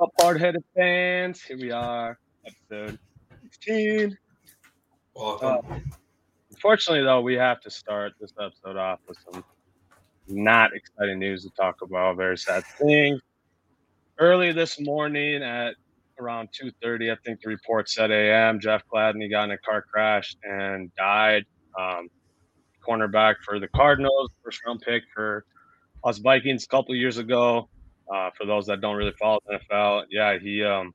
up, hard headed fans? Here we are, episode 16. Welcome. Uh, unfortunately, though, we have to start this episode off with some not exciting news to talk about. Very sad thing. Early this morning at around 2.30, I think the report said a.m., Jeff Gladney got in a car crash and died. Um, cornerback for the Cardinals, first round pick for us Vikings a couple years ago. Uh, for those that don't really follow the NFL, yeah, he um,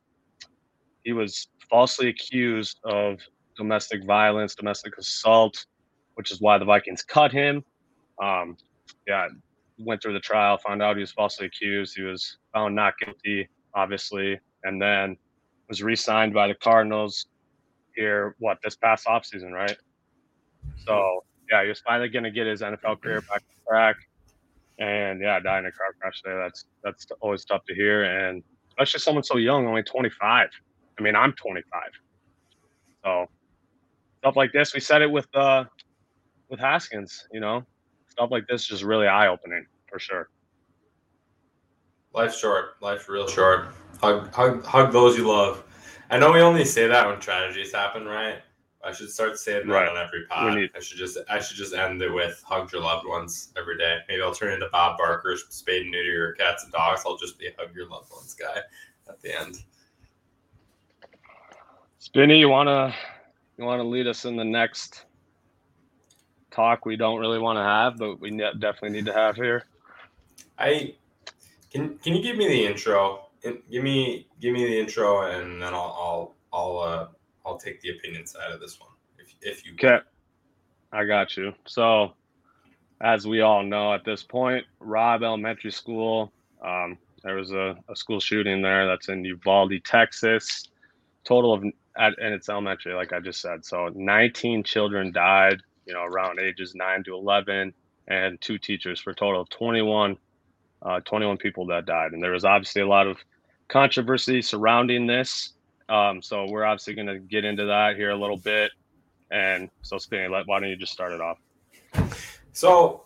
he was falsely accused of domestic violence, domestic assault, which is why the Vikings cut him. Um, yeah, went through the trial, found out he was falsely accused. He was found not guilty, obviously, and then was re-signed by the Cardinals here. What this past offseason, right? So yeah, he was finally going to get his NFL career back on track and yeah, die in a car crash there. That's that's always tough to hear, and especially someone so young, only 25. I mean, I'm 25, so stuff like this. We said it with uh with Haskins. You know, stuff like this is just really eye opening for sure. Life's short. Life's real short. Hug, hug, hug those you love. I know we only say that when tragedies happen, right? I should start saying that right. on every pod. Need- I should just I should just end it with hug your loved ones every day. Maybe I'll turn into Bob Barker's spade and neuter your cats and dogs. I'll just be a hug your loved ones guy at the end. Spinny, you wanna you wanna lead us in the next talk we don't really want to have, but we definitely need to have here. I can can you give me the intro? Give me give me the intro, and then I'll I'll I'll uh I'll take the opinion side of this one if if you okay. I got you. So, as we all know at this point, Robb Elementary School. Um, there was a, a school shooting there that's in Uvalde, Texas. Total of at and it's elementary, like I just said. So 19 children died, you know, around ages 9 to 11, and two teachers for a total of 21, uh, 21 people that died. And there was obviously a lot of controversy surrounding this. Um, so we're obviously going to get into that here a little bit. And so, Spinny, why don't you just start it off? So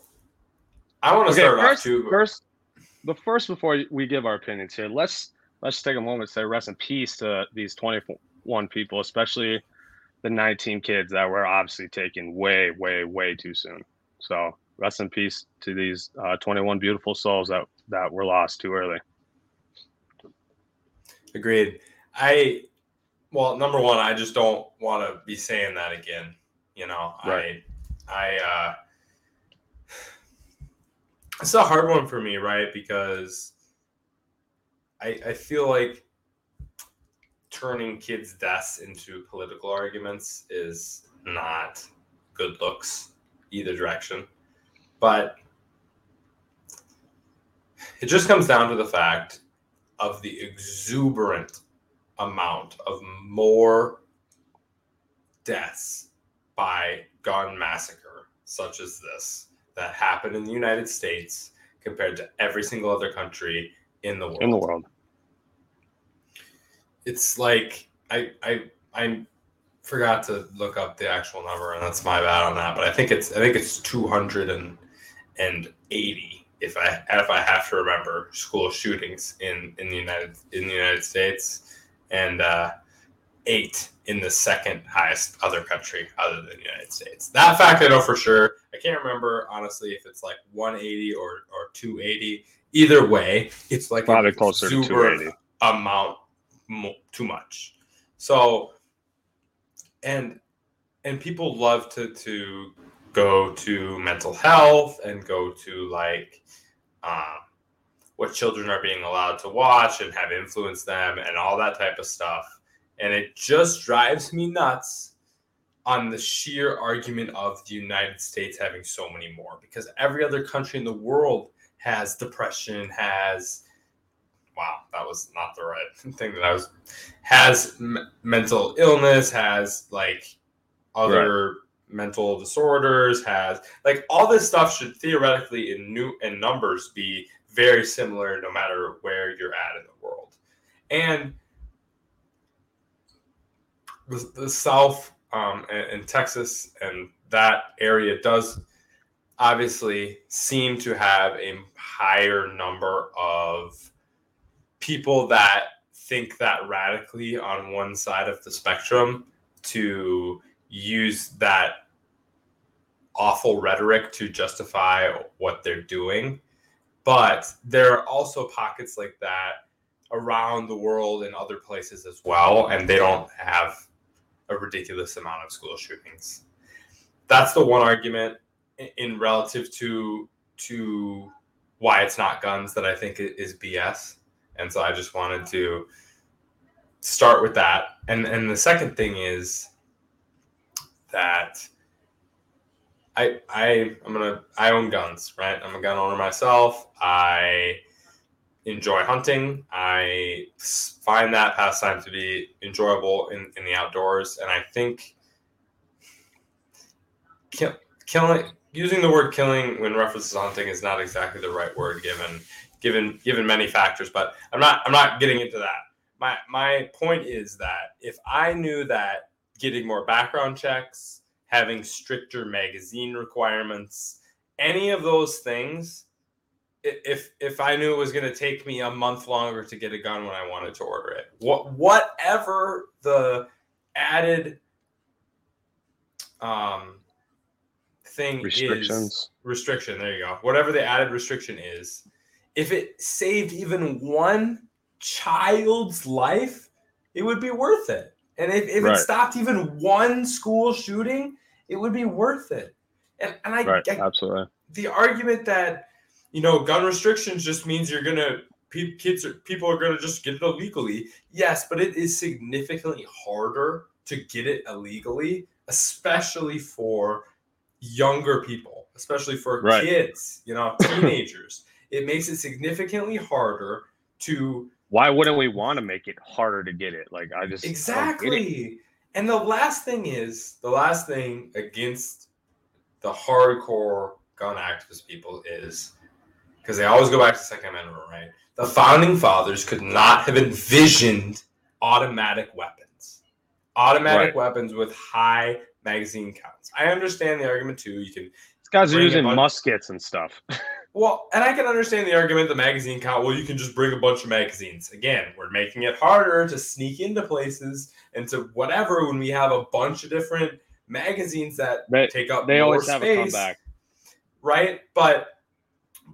I want to okay, start first, off too. First, but first, before we give our opinions here, let's let's take a moment to say rest in peace to these 21 people, especially the 19 kids that were obviously taken way, way, way too soon. So rest in peace to these uh, 21 beautiful souls that that were lost too early. Agreed. I well, number one, I just don't want to be saying that again. You know, right. I I uh it's a hard one for me, right? Because I I feel like turning kids' deaths into political arguments is not good looks either direction. But it just comes down to the fact of the exuberant amount of more deaths by gun massacre, such as this, that happened in the United States compared to every single other country in the world. In the world. It's like I I I forgot to look up the actual number, and that's my bad on that. But I think it's I think it's two hundred and and eighty if I if I have to remember school shootings in in the United in the United States and uh, eight in the second highest other country other than the United States. That fact I know for sure. I can't remember honestly if it's like 180 or, or 280. Either way, it's like probably closer to 280 amount too much. So and and people love to to go to mental health and go to like um, what children are being allowed to watch and have influenced them and all that type of stuff. And it just drives me nuts on the sheer argument of the United States having so many more because every other country in the world has depression, has wow, that was not the right thing that I was has m- mental illness, has like other right. mental disorders, has like all this stuff should theoretically in new in numbers be very similar no matter where you're at in the world. And the, the South um, and, and Texas and that area does obviously seem to have a higher number of people that think that radically on one side of the spectrum to use that awful rhetoric to justify what they're doing. But there are also pockets like that around the world and other places as well, and they don't have a ridiculous amount of school shootings. That's the one argument in relative to to why it's not guns that I think is BS. And so I just wanted to start with that. And and the second thing is that I I I'm gonna I own guns, right? I'm a gun owner myself. I enjoy hunting. I find that pastime to be enjoyable in, in the outdoors, and I think kill, killing using the word killing when references hunting is not exactly the right word given given given many factors. But I'm not I'm not getting into that. My my point is that if I knew that getting more background checks having stricter magazine requirements, any of those things. If if I knew it was going to take me a month longer to get a gun when I wanted to order it, what whatever the added um thing restrictions. Is restriction there you go. Whatever the added restriction is if it saved even one child's life it would be worth it and if, if right. it stopped even one school shooting, it would be worth it. And, and I, right. I absolutely the argument that you know gun restrictions just means you're gonna kids are people are gonna just get it illegally. Yes, but it is significantly harder to get it illegally, especially for younger people, especially for right. kids, you know, teenagers. it makes it significantly harder to why wouldn't we want to make it harder to get it? Like I just exactly. And the last thing is the last thing against the hardcore gun activist people is because they always go back to the Second Amendment, right? The founding fathers could not have envisioned automatic weapons, automatic right. weapons with high magazine counts. I understand the argument too. You can. These guys are using muskets and stuff. Well, and I can understand the argument the magazine count. Well, you can just bring a bunch of magazines. Again, we're making it harder to sneak into places and to whatever when we have a bunch of different magazines that they, take up they always have space, a comeback. Right? But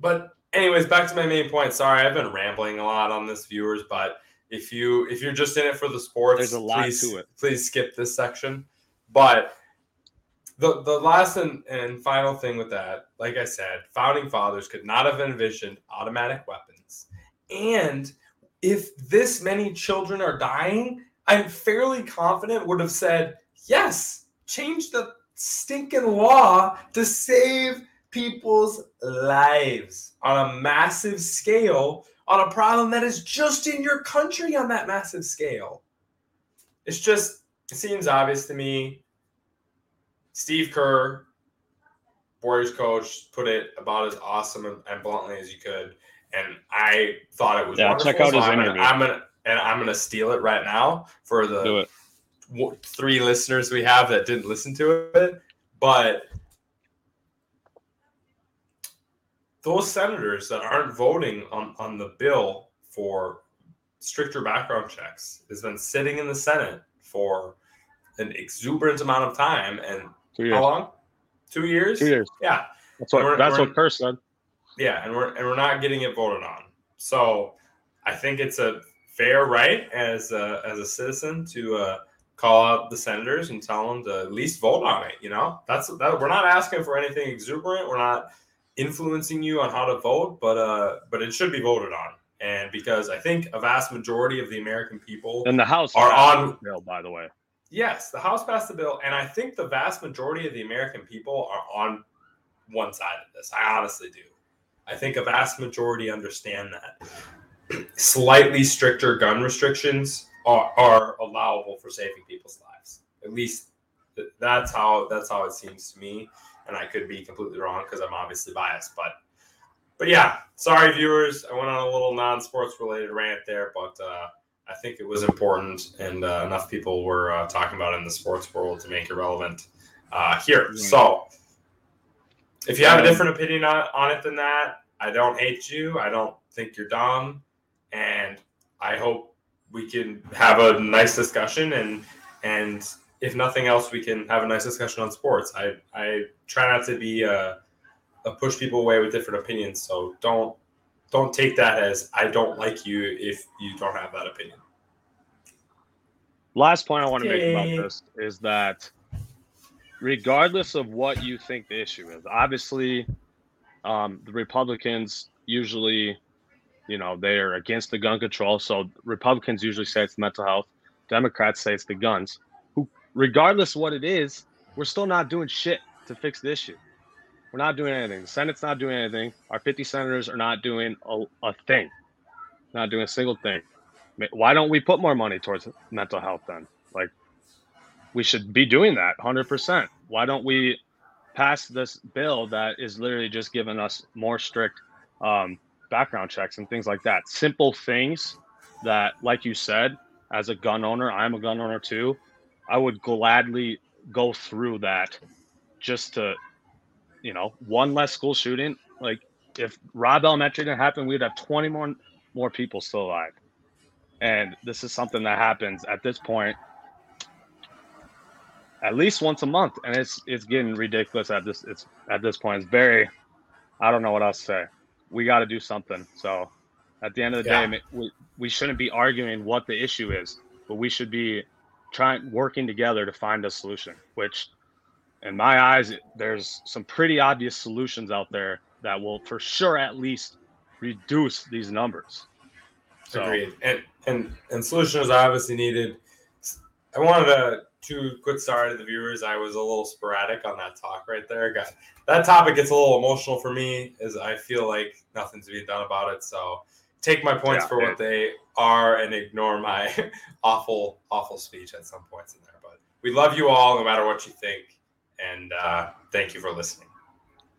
but anyways, back to my main point. Sorry, I've been rambling a lot on this, viewers, but if you if you're just in it for the sports, there's a lot please, to it. Please skip this section. But the the last and, and final thing with that, like I said, founding fathers could not have envisioned automatic weapons. And if this many children are dying, I'm fairly confident would have said, yes, change the stinking law to save people's lives on a massive scale on a problem that is just in your country on that massive scale. It's just, it seems obvious to me Steve Kerr, Warriors coach, put it about as awesome and, bluntly as you could, and I thought it was yeah. Wonderful. Check out so his I'm interview. Gonna, I'm gonna and I'm gonna steal it right now for the three listeners we have that didn't listen to it, but those senators that aren't voting on, on the bill for stricter background checks has been sitting in the Senate for an exuberant amount of time and Two years. How long? Two years. Two years. Yeah. That's what. That's what Kerr said. Yeah, and we're and we're not getting it voted on. So I think it's a fair right as a, as a citizen to uh, call out the senators and tell them to at least vote on it. You know, that's that. We're not asking for anything exuberant. We're not influencing you on how to vote, but uh, but it should be voted on. And because I think a vast majority of the American people and the House are on bill, by the way. Yes, the House passed the bill, and I think the vast majority of the American people are on one side of this. I honestly do. I think a vast majority understand that slightly stricter gun restrictions are, are allowable for saving people's lives. At least that's how that's how it seems to me, and I could be completely wrong because I'm obviously biased. But but yeah, sorry viewers, I went on a little non-sports related rant there, but. uh I think it was important, and uh, enough people were uh, talking about it in the sports world to make it relevant uh, here. So, if you have a different opinion on, on it than that, I don't hate you. I don't think you're dumb, and I hope we can have a nice discussion and and if nothing else, we can have a nice discussion on sports. I I try not to be a, a push people away with different opinions. So don't don't take that as I don't like you if you don't have that opinion. Last point I want to make about this is that regardless of what you think the issue is, obviously um, the Republicans usually, you know, they're against the gun control. So Republicans usually say it's mental health. Democrats say it's the guns. Who, regardless what it is, we're still not doing shit to fix the issue. We're not doing anything. The Senate's not doing anything. Our 50 senators are not doing a, a thing, not doing a single thing. Why don't we put more money towards mental health then? Like, we should be doing that 100%. Why don't we pass this bill that is literally just giving us more strict um, background checks and things like that? Simple things that, like you said, as a gun owner, I'm a gun owner too. I would gladly go through that just to, you know, one less school shooting. Like if Robb Elementary didn't happen, we'd have 20 more more people still alive. And this is something that happens at this point at least once a month, and it's it's getting ridiculous at this it's at this point. It's very I don't know what else to say. We got to do something. So at the end of the yeah. day, we, we shouldn't be arguing what the issue is, but we should be trying working together to find a solution. Which, in my eyes, there's some pretty obvious solutions out there that will for sure at least reduce these numbers. So, Agreed. And and and solutions are obviously needed. I wanted to to quick sorry to the viewers. I was a little sporadic on that talk right there. Got that topic gets a little emotional for me as I feel like nothing's being done about it. So take my points yeah, for what they are and ignore my awful, awful speech at some points in there. But we love you all, no matter what you think, and uh, thank you for listening.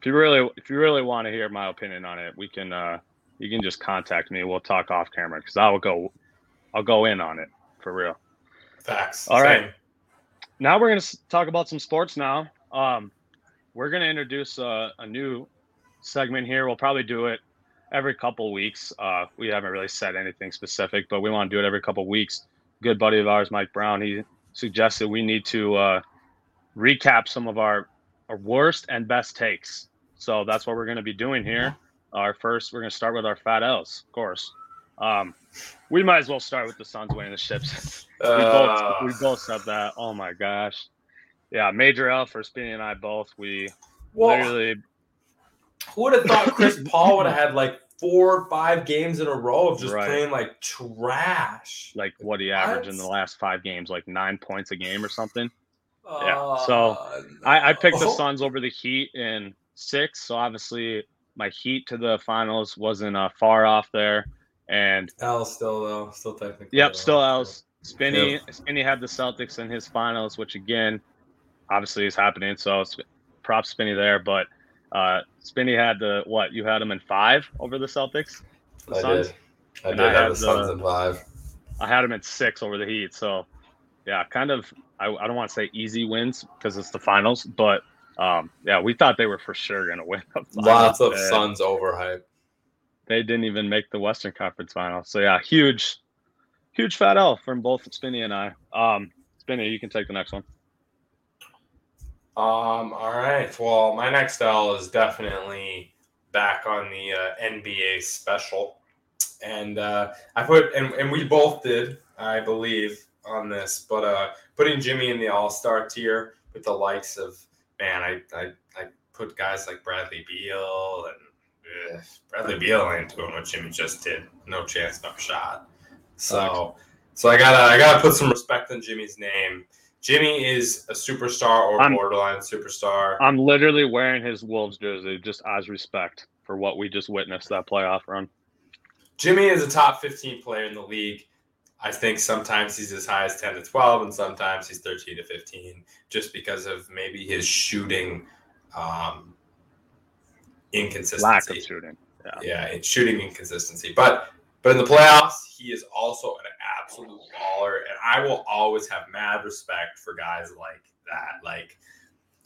If you really, if you really want to hear my opinion on it, we can. Uh, you can just contact me. We'll talk off camera because I will go. I'll go in on it for real. Facts. All Same. right now we're going to talk about some sports now. Um, we're going to introduce a, a, new segment here. We'll probably do it every couple weeks. Uh, we haven't really said anything specific, but we want to do it every couple weeks. Good buddy of ours, Mike Brown, he suggested we need to uh, recap some of our, our worst and best takes. So that's what we're going to be doing here. Our first, we're going to start with our fat L's, of course. Um, we might as well start with the Suns winning the ships. we, uh, both, we both said that. Oh my gosh. Yeah, major L for Spinny and I both. We well, literally. Who would have thought Chris Paul would have had like four or five games in a row of just right. playing like trash? Like what he averaged in the last five games, like nine points a game or something. Uh, yeah. So no. I, I picked the Suns over the Heat in six. So obviously my Heat to the finals wasn't uh, far off there. And L still though, still technically. Yep, still L. Spinny, yep. Spinny had the Celtics in his finals, which again, obviously is happening. So props Spinny there, but uh, Spinny had the what? You had him in five over the Celtics. The I Suns? did. I and did I have the Suns in five. I had him in six over the Heat. So yeah, kind of. I, I don't want to say easy wins because it's the finals, but um, yeah, we thought they were for sure going to win. Lots of Suns overhype they didn't even make the Western Conference final. So yeah, huge, huge fat L from both Spinny and I. Um, Spinny, you can take the next one. Um, all right. Well, my next L is definitely back on the uh, NBA special, and uh, I put and, and we both did, I believe, on this, but uh, putting Jimmy in the All Star tier with the likes of man, I, I I put guys like Bradley Beal and Ugh, Bradley Beal ain't doing what Jimmy just did. No chance, no shot. So, so I gotta I gotta put some respect on Jimmy's name. Jimmy is a superstar or I'm, borderline superstar. I'm literally wearing his Wolves jersey just as respect for what we just witnessed that playoff run. Jimmy is a top 15 player in the league. I think sometimes he's as high as 10 to 12, and sometimes he's 13 to 15, just because of maybe his shooting um, inconsistency. Lack of shooting. Yeah. yeah, it's shooting inconsistency. But but in the playoffs, he is also an absolute baller, and I will always have mad respect for guys like that. Like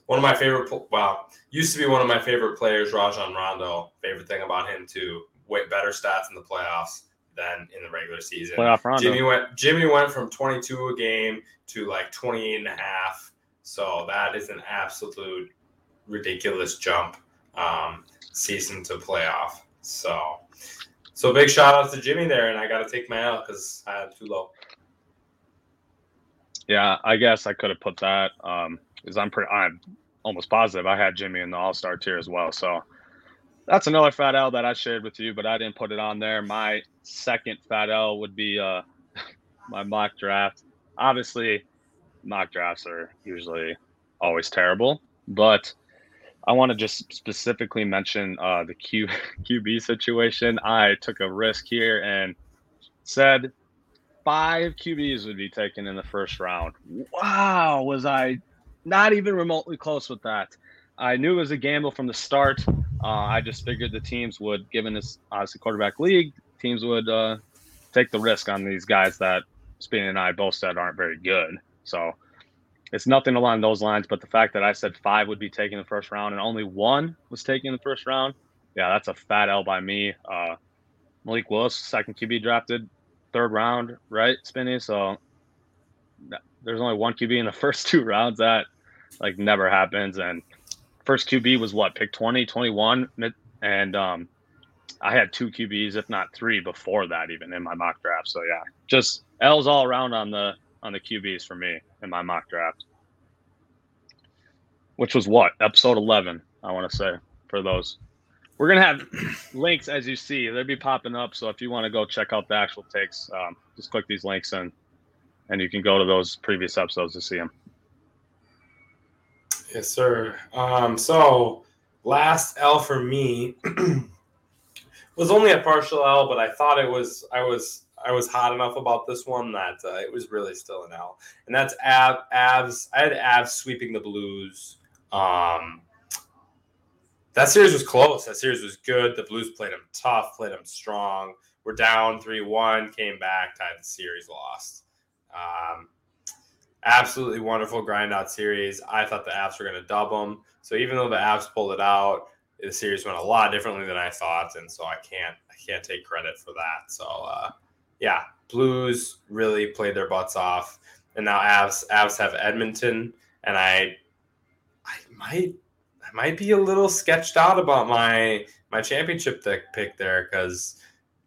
one of my favorite, well, used to be one of my favorite players, Rajon Rondo. Favorite thing about him too, way better stats in the playoffs than in the regular season. Playoff round. Jimmy went Jimmy went from 22 a game to like 28 and a half. So that is an absolute ridiculous jump um, season to playoff. So so big shout out to Jimmy there, and I got to take my L because I had too low. Yeah, I guess I could have put that. Um, because I'm pretty, I'm almost positive I had Jimmy in the All Star tier as well. So that's another fat L that I shared with you, but I didn't put it on there. My second fat L would be uh, my mock draft. Obviously, mock drafts are usually always terrible, but I want to just specifically mention uh, the Q QB situation. I took a risk here and said five QBs would be taken in the first round. Wow, was I not even remotely close with that? I knew it was a gamble from the start. Uh, I just figured the teams would, given this obviously quarterback league, teams would uh, take the risk on these guys that Spin and I both said aren't very good. So it's nothing along those lines. But the fact that I said five would be taking the first round and only one was taking the first round, yeah, that's a fat L by me. Uh, Malik Willis, second QB drafted, third round, right, Spinny? So there's only one QB in the first two rounds. That like never happens. And first QB was what, pick 20, 21? And um, I had two QBs, if not three, before that, even in my mock draft. So yeah, just L's all around on the on the QBs for me in my mock draft. Which was what? Episode 11, I want to say, for those. We're going to have links, as you see. They'll be popping up. So if you want to go check out the actual takes, um, just click these links and and you can go to those previous episodes to see them. Yes, sir. Um, so last L for me was only a partial L, but I thought it was I was I was hot enough about this one that uh, it was really still an L. And that's Av Avs. I had Avs sweeping the Blues. Um, that series was close. That series was good. The Blues played them tough, played them strong. We're down three one, came back, tied the series, lost. Um, absolutely wonderful grind out series. I thought the Avs were going to dub them. So even though the Avs pulled it out, the series went a lot differently than I thought, and so I can't I can't take credit for that. So uh, yeah, Blues really played their butts off, and now Avs Avs have Edmonton, and I I might I might be a little sketched out about my my championship pick there because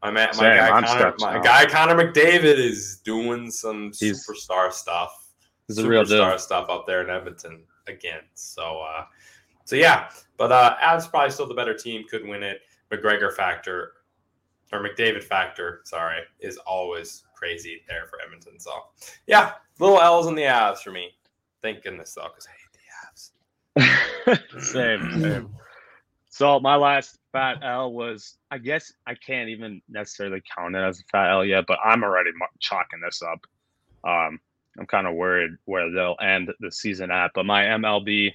my man, my, guy, Connor, my guy Connor McDavid is doing some he's, superstar stuff. He's a real superstar stuff up there in Edmonton again. So uh, so yeah, but uh, Avs probably still the better team, could win it. McGregor factor or McDavid factor, sorry, is always crazy there for Edmonton. So yeah, little L's in the Avs for me. Thank goodness though, because I hate the Avs. same, same. So my last fat L was, I guess I can't even necessarily count it as a fat L yet, but I'm already chalking this up. Um, I'm kind of worried where they'll end the season at. But my MLB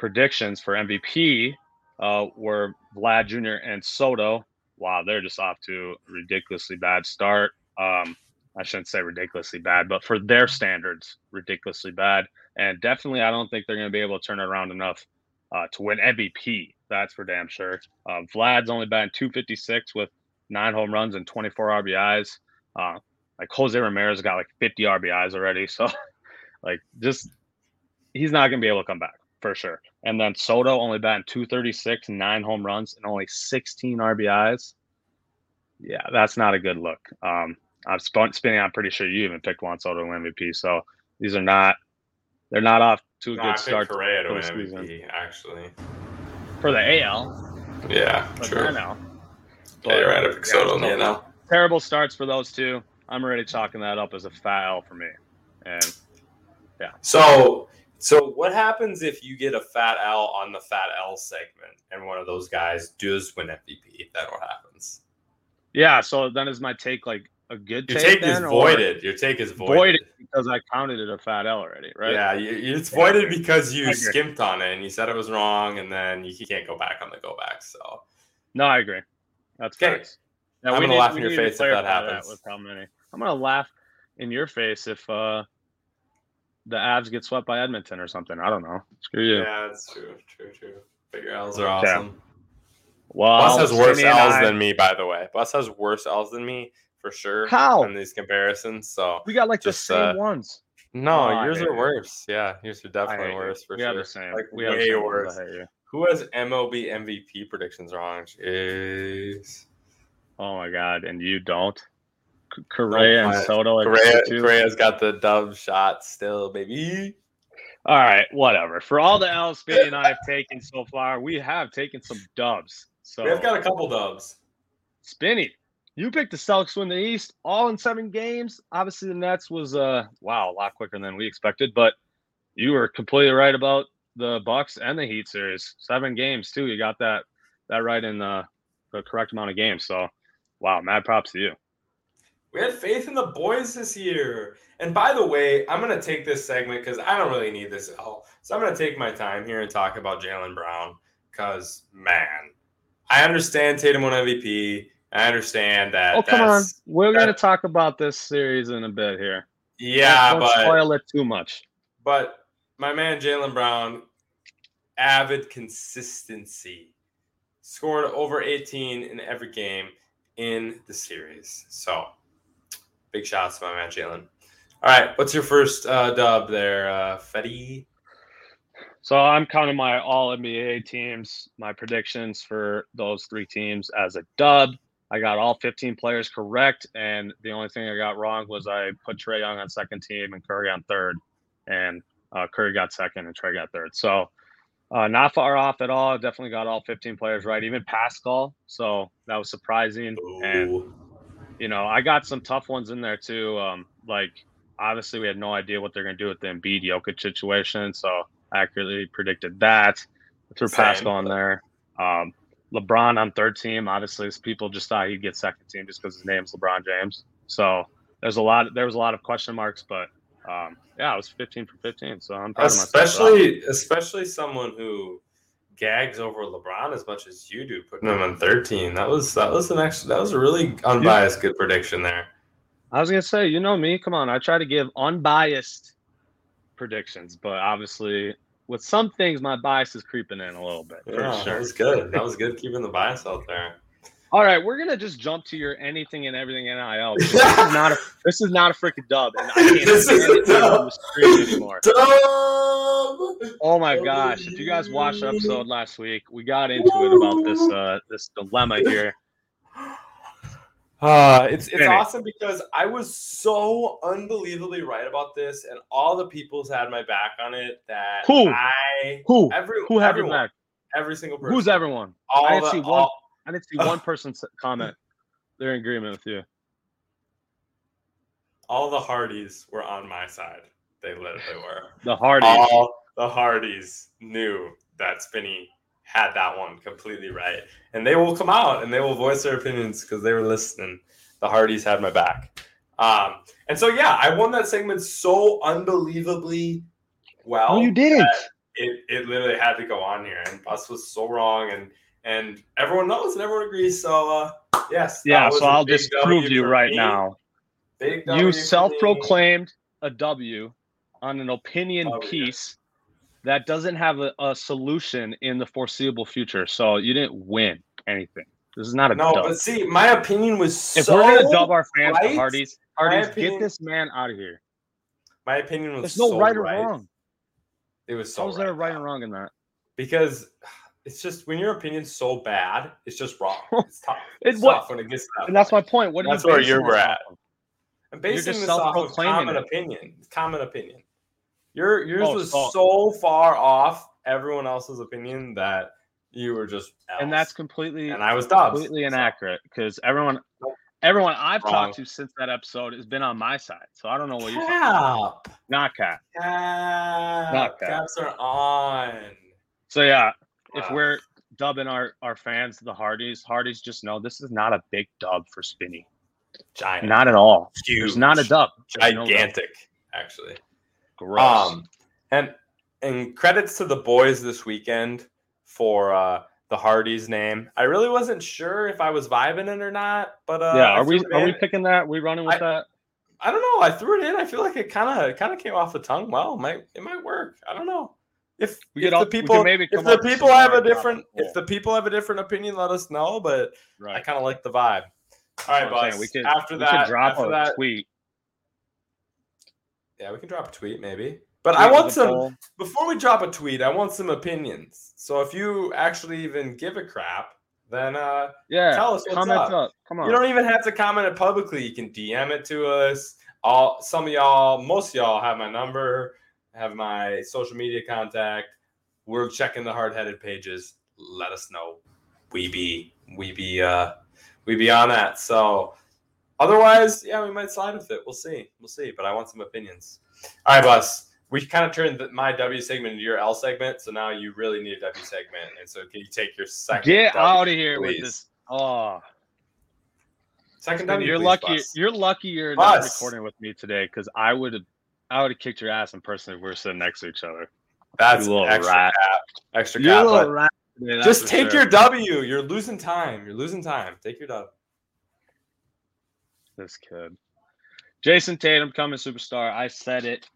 predictions for MVP uh, were Vlad Jr. and Soto. Wow, they're just off to a ridiculously bad start. Um, I shouldn't say ridiculously bad, but for their standards, ridiculously bad. And definitely, I don't think they're going to be able to turn it around enough uh, to win MVP. That's for damn sure. Uh, Vlad's only batting 256 with nine home runs and 24 RBIs. Uh, like Jose Ramirez got like 50 RBIs already. So, like, just he's not going to be able to come back for sure. And then Soto only batting 236, nine home runs, and only 16 RBIs. Yeah, that's not a good look. Um, I'm spinning. I'm pretty sure you even picked Juan Soto to MVP. So these are not. They're not off to a no, good I start. Correa to win MVP, actually. For the AL. Yeah, but true. I know. But, yeah, you're right. I picked Soto in the NL. Terrible starts for those two. I'm already chalking that up as a foul for me. And yeah. So so what happens if you get a fat L on the fat L segment and one of those guys does win MVP? Then what happens? Yeah, so then is my take like a good Your take? take is voided. Your take is voided. voided. because I counted it a fat L already, right? Yeah, it's voided because you skimped on it and you said it was wrong, and then you can't go back on the go back. So, no, I agree. That's okay. Now, I'm gonna need, laugh in your face if that happens. That with how many? I'm gonna laugh in your face if uh the Avs get swept by Edmonton or something. I don't know. Screw you. Yeah, that's true. True, true. But your L's are awesome. Well, Bus has worse L's I... than me, by the way. Bus has worse L's than me for sure. How? on these comparisons? So We got like Just, the same uh, ones. no, Oh, yours are you. worse. Yeah, yours are definitely worse for we sure. have the same. Like we have way same worse. You. Who has MLB MVP predictions wrong? Jeez. Oh my god, and you don't. C- Correa and Soto Correa, two. Correa's got the dub shot still, baby. All right, whatever. For all the L's Speedy and I have taken so far, we have taken some dubs. So We have got a couple dubs. Spinny, you picked the Celtics win the East, all in seven games. Obviously, the Nets was uh wow, a lot quicker than we expected, but you were completely right about the Bucks and the Heat series. Seven games too. You got that that right in the the correct amount of games. So wow, mad props to you. We had faith in the boys this year. And by the way, I'm going to take this segment because I don't really need this at all. So I'm going to take my time here and talk about Jaylen Brown because, man, I understand Tatum won MVP. I understand that. Oh come on, we're gonna talk about this series in a bit here. Yeah, Don't but spoil it too much. but my man Jaylen Brown, avid consistency, scored over 18 in every game in the series. So big shots to my man Jaylen. All right, what's your first uh, dub there, uh, Fetty? So I'm counting my all NBA teams, my predictions for those three teams as a dub. I got all 15 players correct, and the only thing I got wrong was I put Trae Young on second team and Curry on third, and uh, Curry got second and Trey got third. So uh, not far off at all. Definitely got all 15 players right, even Pascal. So that was surprising. And Ooh. You know, I got some tough ones in there too. Um, like obviously we had no idea what they're gonna do with the Embiid Jokic situation, so I accurately predicted that. Threw Same. Pascal in there. Um, LeBron on third team. Obviously, people just thought he'd get second team just because his name's LeBron James. So there's a lot. There was a lot of question marks, but um, yeah, I was 15 for 15. So I'm proud of myself. especially especially someone who gags over LeBron as much as you do, putting him on 13. That was that was an actually that was a really unbiased good prediction there. I was gonna say, you know me. Come on, I try to give unbiased predictions, but obviously, with some things, my bias is creeping in a little bit. For Yeah, sure. that was good. That was good keeping the bias out there. All right, we're gonna just jump to your anything and everything NIL. because This is not a this is not a freaking dub, and I can't This stand is a it on dub. the screen anymore. Dub! Oh my gosh! If you guys watched the episode last week, we got into it about this uh this dilemma here. Uh, it's it's Finish. awesome because I was so unbelievably right about this, and all the people's had my back on it. That Who? I Who every who had your everyone, back? every single person. Who's everyone? All I didn't the- see one- all- I didn't see one person comment. They're in agreement with you. all the Hardys were on my side. They literally were. The Hardys. All the Hardys knew that Spinny had that one completely right, and they will come out and they will voice their opinions because they were listening. The Hardys had my back, um, and so yeah, I won that segment so unbelievably well. no, you didn't. It it literally had to go on here, and Bus was so wrong, and and everyone knows and everyone agrees. So uh, yes, Yeah, so I'll disprove W you right me. now. Big W You self-proclaimed a W on an opinion Oh, yeah. piece that doesn't have a, a solution in the foreseeable future. So you didn't win anything. This is not a No, dub. but see, my opinion was if so. we're gonna dub our fans, right, Hardys, my Hardys, opinion- get this man out of here. my opinion was There's no so right or wrong. It was so How is there right and wrong in that? Because it's just when your opinion's so bad, it's just wrong. It's tough. It It's what? when it gets that And that's my point. What That's where you're at. off? I'm basing just this off of common it. opinion. Common opinion. Your yours Oh, was so- so far off everyone else's opinion that you were just And that's completely and I was Dobbs. completely inaccurate because everyone everyone I've Wrong. talked to since that episode has been on my side. So I don't know what you're talking about. Cap. Not cat. Cap. Not cap. Caps are on. So yeah, if Wow. we're dubbing our, our fans the Hardys, Hardys just know this is not a big dub for Spinny. giant, Not at all. huge, There's not a dub. There's no gigantic, actually. Gross. Um, and and credits to the boys this weekend for uh, the Hardys name. I really wasn't sure if I was vibing it or not, but uh, yeah, are we are we picking that? We running with I- that? I don't know. I threw it in. I feel like it kind of kind of came off the tongue well. It might it might work. I don't know. If, We if the all- we people maybe if the people have a different if the people have a different opinion, let us know. But I kind of like the vibe. All right, boss. We could after we that, could drop after a that, tweet. yeah, we can drop a tweet maybe. But tweet I want some poll. before we drop a tweet. I want some opinions. So if you actually even give a crap, then uh, Yeah, tell us what's comment up. up. Come on. You don't even have to comment it publicly. You can DM it to us. All some of y'all, most of y'all have my number, have my social media contact. We're checking the hard headed pages. Let us know. We be we be uh we be on that. So otherwise, yeah, we might slide with it. We'll see. We'll see. But I want some opinions. All right, boss. We kind of turned the, my W segment into your L segment, so now you really need a W segment. And so can you take your second? Get W, out of here please? with this. Oh, Second W. you're please, lucky. boss. You're lucky you're not recording with me today because I would have, I would have kicked your ass in person if we were sitting next to each other. That's You little extra rat. cap. Extra You're a little rat today, just take sure. your W. You're losing time. You're losing time. Take your W. this kid. Jayson Tatum coming superstar. I said it.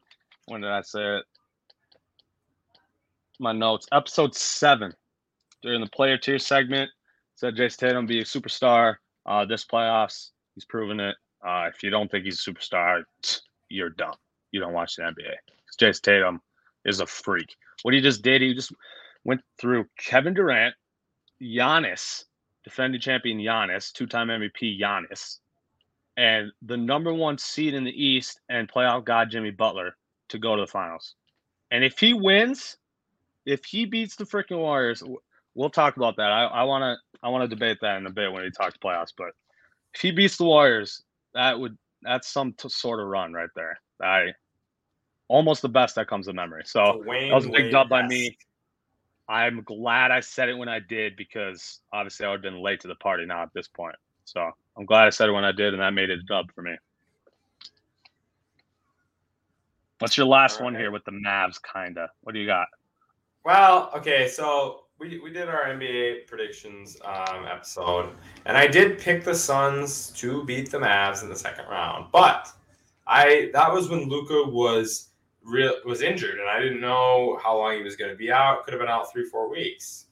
When did I say it? My notes. Episode seven. During the player tier segment, said Jayson Tatum be a superstar. Uh, this playoffs, he's proven it. Uh, if you don't think he's a superstar, you're dumb. You don't watch the NBA. 'Cause Jayson Tatum is a freak. What he just did, he just went through Kevin Durant, Giannis, defending champion Giannis, two-time MVP Giannis, and the number one seed in the East and playoff god Jimmy Butler to go to the finals. And if he wins, if he beats the freaking Warriors, we'll talk about that. I want to I want to debate that in a bit when we talk playoffs. But if he beats the Warriors, that would that's some t- sort of run right there. I almost the best that comes to memory. So Dwayne that was a big dub by me. I'm glad I said it when I did because obviously I would have been late to the party now at this point. So I'm glad I said it when I did, and that made it a dub for me. What's your last one here with the Mavs? Kinda. What do you got? Well, okay, so we, we did our NBA predictions um, episode, and I did pick the Suns to beat the Mavs in the second round, but I that was when Luka was real was injured, and I didn't know how long he was going to be out. Could have been out three four weeks,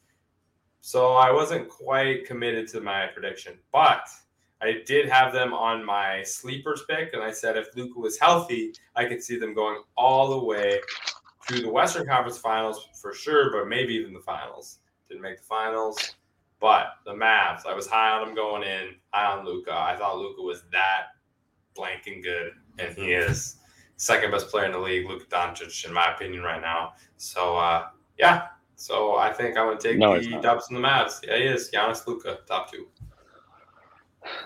so I wasn't quite committed to my prediction, but. I did have them on my sleepers pick, and I said if Luka was healthy, I could see them going all the way to the Western Conference Finals for sure, but maybe even the finals. Didn't make the finals, but the Mavs, I was high on them going in, high on Luka. I thought Luka was that blank and good, and he mm-hmm. is second best player in the league, Luka Doncic, in my opinion, right now. So uh, yeah, so I think I'm gonna take No, the. Dubs and the Mavs. Yeah, he is. Giannis Luka, top two.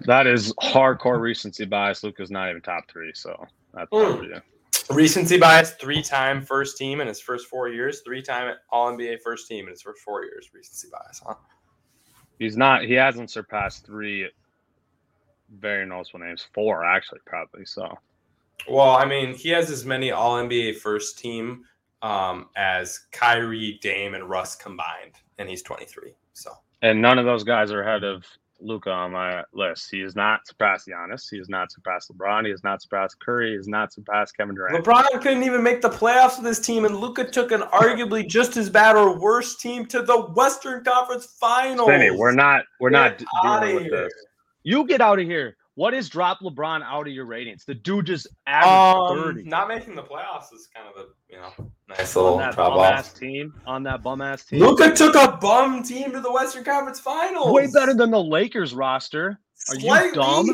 That is hardcore recency bias. Luka's not even top three, so that's Mm. Recency bias, three-time first team in his first four years, three-time All NBA first team in his first four years. Recency bias, huh? He's not. He hasn't surpassed three very noticeable names. Four actually, probably. So Well, I mean, he has as many All NBA first team um, as Kyrie, Dame, and Russ combined, and he's 23. So and none of those guys are ahead of Luka on my list. He has not surpassed Giannis. He has not surpassed LeBron. He has not surpassed Curry. He has not surpassed Kevin Durant. LeBron couldn't even make the playoffs with his team, and Luka took an arguably just as bad or worse team to the Western Conference Finals. Benny, we're not. We're not Get outta dealing with here. this. You get out of here. What is drop LeBron out of your ratings? The dude just averaged Um, thirty not making the playoffs is kind of a you know nice little that drop bum off. ass team. On that bum ass team. Luka took a bum team to the Western Conference Finals. way better than the Lakers roster. Are you dumb?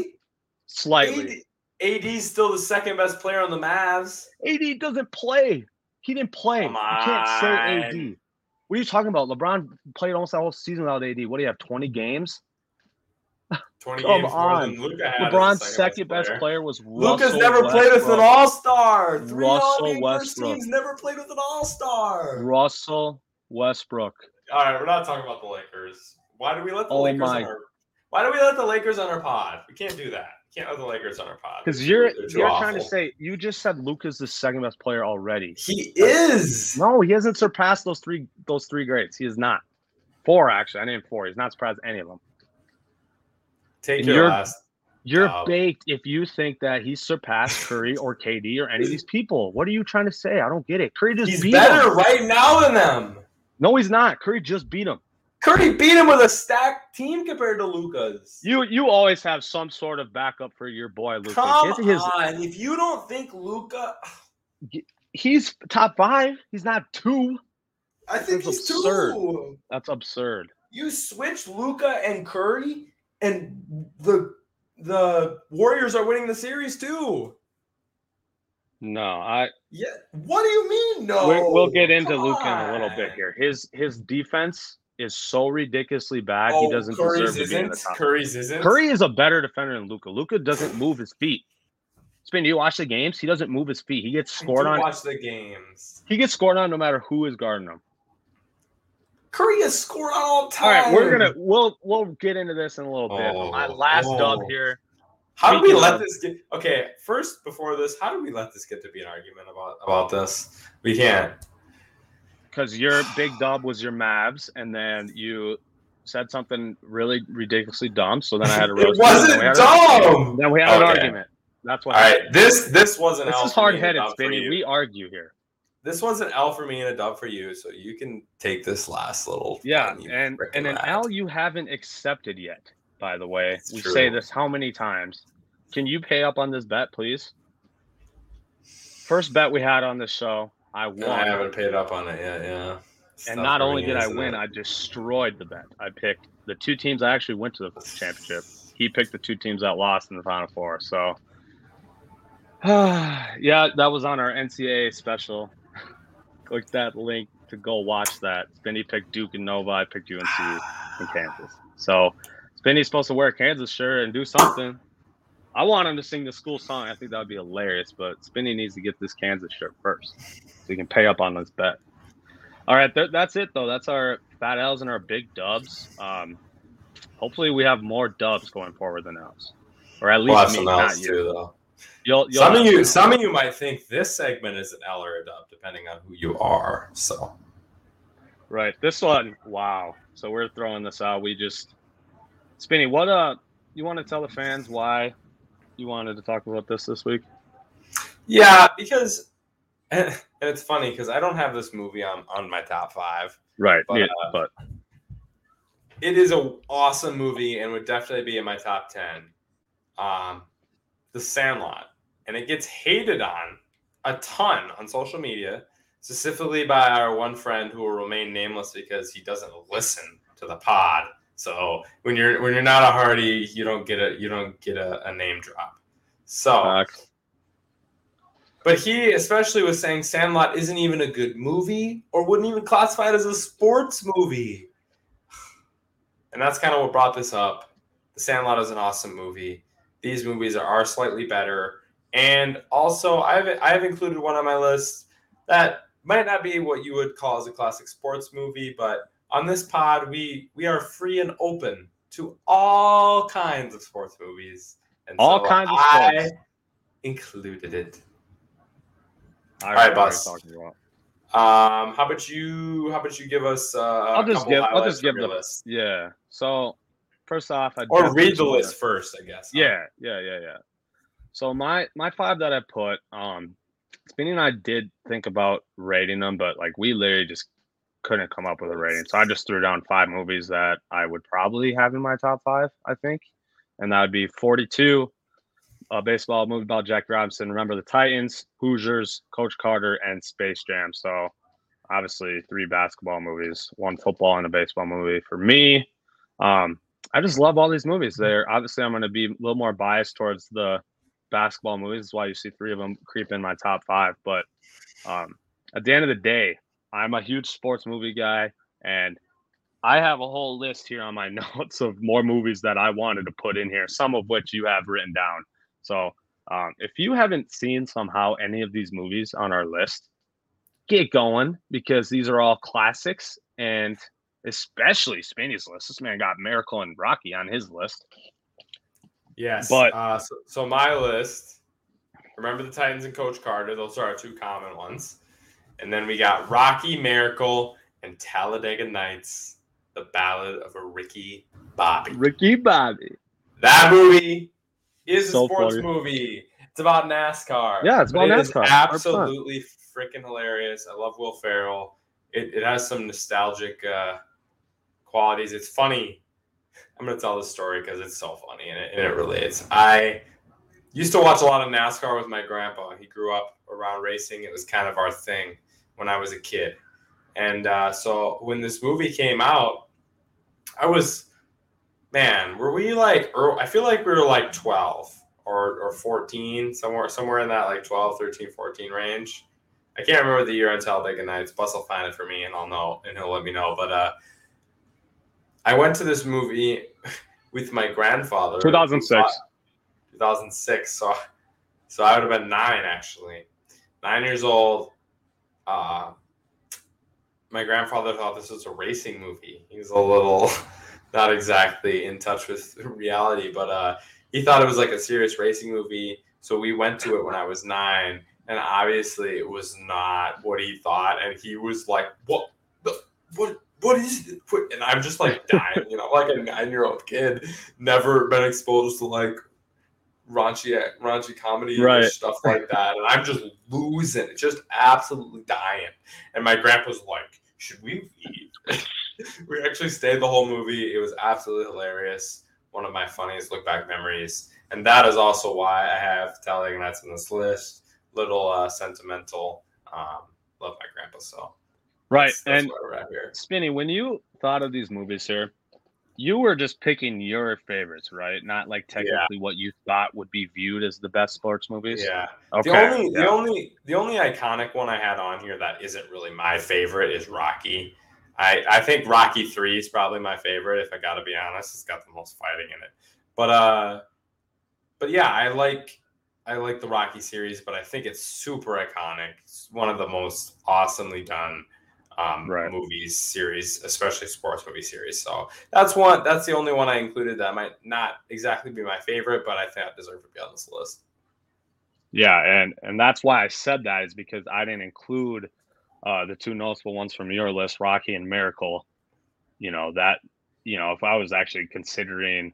Slightly. AD, AD's still the second best player on the Mavs. AD doesn't play. He didn't play. Come You can't say. AD. What are you talking about? LeBron played almost the whole season without AD. What do you have? Twenty games. 20 Come games more on. than Luka had. as LeBron's the second best player, was Luka's Russell never played with an All Star. Three Russell All-NBA Westbrook. teams never played with an All Star. Russell Westbrook. All right, we're not talking about the Lakers. Why do we let the Oh Lakers my- on our? Why do we let the Lakers on our pod? We can't do that. We can't let the Lakers on our pod. Because They're you're too- you're trying to say you just said Luka's the second best player already. he is. No, he hasn't surpassed those three those three greats. He is not. Four actually. I named four. He's not surpassed any of them. Take your you're- last. You're baked if you think that he surpassed Curry or KD or any of these people. What are you trying to say? I don't get it. Curry just He's beat better him. right now than them. No, he's not. Curry just beat him. Curry beat him with a stacked team compared to Luka's. You you always have some sort of backup for your boy Luka. Come his- on, if you don't think Luka, he's top five. He's not two. I think That's he's absurd. two. That's absurd. You switch Luka and Curry, and the the Warriors are winning the series too. No, I Yeah. What do you mean? No. we'll get into Luka in a little bit here. His his defense is so ridiculously bad. Oh, he doesn't Curry's deserve to be in the top. Curry's isn't. Curry is a better defender than Luka. Luka doesn't move his feet. Spin, you watch the games. He doesn't move his feet. He gets scored do on. Watch the games. He gets scored on no matter who is guarding him. Curry has scored all All time. right, we're gonna we'll we'll get into this in a little bit. Oh, My last oh. dub oh. here. How do we let this get? Okay, first before this, how do we let this get to be an argument about about this? We can't. because your big dub was your Mavs, and then you said something really ridiculously dumb. So then I had to It roast you, and we wasn't had a- dumb. Then we had an argument. That's why. All right, this this wasn't. This is hard headed, dub Spinny. We argue here. This was an L for me and a dub for you, so you can take this last little. Yeah, thing, and and an. L you haven't accepted yet. By the way, It's we true. say this how many times? Can you pay up on this bet, please? First bet we had on this show, I won. I haven't paid up on it yet. Yeah. It's And not only did I win? I destroyed the bet. I picked the two teams I actually went to the championship. He picked the two teams that lost in the final four. So, yeah, that was on our NCAA special. Click that link to go watch that. Spinny picked Duke and Nova. I picked UNC and Kansas. So, Spinny's supposed to wear a Kansas shirt and do something. I want him to sing the school song. I think that would be hilarious. But Spinny needs to get this Kansas shirt first so he can pay up on this bet. All right, th- that's it though. That's our fat L's and our big dubs. Um, hopefully, we have more dubs going forward than L's, or at least We'll have me, some not you. too, though. You'll, you'll Some of you, some some of you might think this segment is an L or a dub, depending on who you are. So right? This one, wow. So we're throwing this out. We just, Spinny, what uh, you want to tell the fans why you wanted to talk about this this week? yeah, because and it's funny because I don't have this movie on on my top five. Right, But, yeah, uh, but It is an awesome movie and would definitely be in my top ten. Um, The Sandlot, and it gets hated on a ton on social media, specifically by our one friend who will remain nameless because he doesn't listen to the pod. So when you're when you're not a Hardy, you don't get a you don't get a, a name drop. So, uh, but he especially was saying Sandlot isn't even a good movie or wouldn't even classify it as a sports movie. And that's kind of what brought this up. The Sandlot is an awesome movie. These movies are, slightly better. And also, I've I've included one on my list that might not be what you would call as a classic sports movie, but on this pod, we we are free and open to all kinds of sports movies. And All so kinds of I sports. included it. I All right, boss. you're talking about. Um, how about you? How about you give us? Uh, I'll just give- I'll just give the- list, Yeah. So first off, I or read the list first, I guess. huh? Yeah, yeah, yeah, yeah. So my my five that I put, um, Spinny and I did think about rating them, but like we literally just couldn't come up with a rating. So I just threw down five movies that I would probably have in my top five, I think, and that would be Forty Two, a baseball movie about Jack Robinson, Remember the Titans, Hoosiers, Coach Carter, and Space Jam. So obviously three basketball movies, one football and a baseball movie for me. Um, I just love all these movies. They're obviously I'm going to be a little more biased towards the basketball movies. That's why you see three of them creep in my top five. But um, at the end of the day, I'm a huge sports movie guy, and I have a whole list here on my notes of more movies that I wanted to put in here. Some of which you have written down. So um, if you haven't seen somehow any of these movies on our list, get going because these are all classics and especially Spinny's list. This man got Miracle and Rocky on his list. Yes. But- uh, so, so my list. Remember the Titans and Coach Carter. Those are our two common ones. And then we got Rocky Miracle and Talladega Nights, the Ballad of a Ricky Bobby. Ricky Bobby. That movie is So a sports funny. movie. It's about NASCAR. Yeah, it's about it is NASCAR, absolutely freaking hilarious. I love Will Ferrell. It, it has some nostalgic uh, qualities. It's funny. I'm gonna tell this story because it's so funny and it, and it relates. I used to watch a lot of NASCAR with my grandpa. He grew up around racing. It was kind of our thing when I was a kid. And uh, so when this movie came out, I was, man, were we like, I feel like we were like 12 or, or 14, somewhere, somewhere in that like 12, 13, 14 range. I can't remember the year on Talladega Nights. Bus will find it for me and I'll know, and he'll let me know. But uh, I went to this movie with my grandfather. 2006. 2006. So, so I would have been nine actually, nine years old. Uh, my grandfather thought this was a racing movie. He was a little not exactly in touch with reality, but uh, he thought it was like a serious racing movie. So we went to it when I was nine, and obviously it was not what he thought. And he was like, "What? The, what? What is it?" And I'm just like dying, you know, like a nine year old kid, never been exposed to like raunchy raunchy comedy Right. and stuff like that, and I'm just losing, it, just absolutely dying. And my grandpa's like, "Should we leave?" we actually stayed the whole movie. It was absolutely hilarious. One of my funniest look back memories, and that is also why I have Talladega Nights on this list. Little uh, sentimental. Um, love my grandpa so. Right. That's, that's and why we're here. Spinny, when you thought of these movies here, you were just picking your favorites, right? Not like technically what you thought would be viewed as the best sports movies. Yeah. Okay. The only the only the only iconic one I had on here that isn't really my favorite is Rocky. I, I think Rocky three is probably my favorite, if I gotta be honest. It's got the most fighting in it. But uh but yeah, I like I like the Rocky series, but I think it's super iconic. It's one of the most awesomely done um, Right. movies series, especially sports movie series. So that's one. That's the only one I included that might not exactly be my favorite, but I think I deserve to be on this list. Yeah, and and that's why I said that is because I didn't include uh, the two noticeable ones from your list, Rocky and Miracle. You know that you know if I was actually considering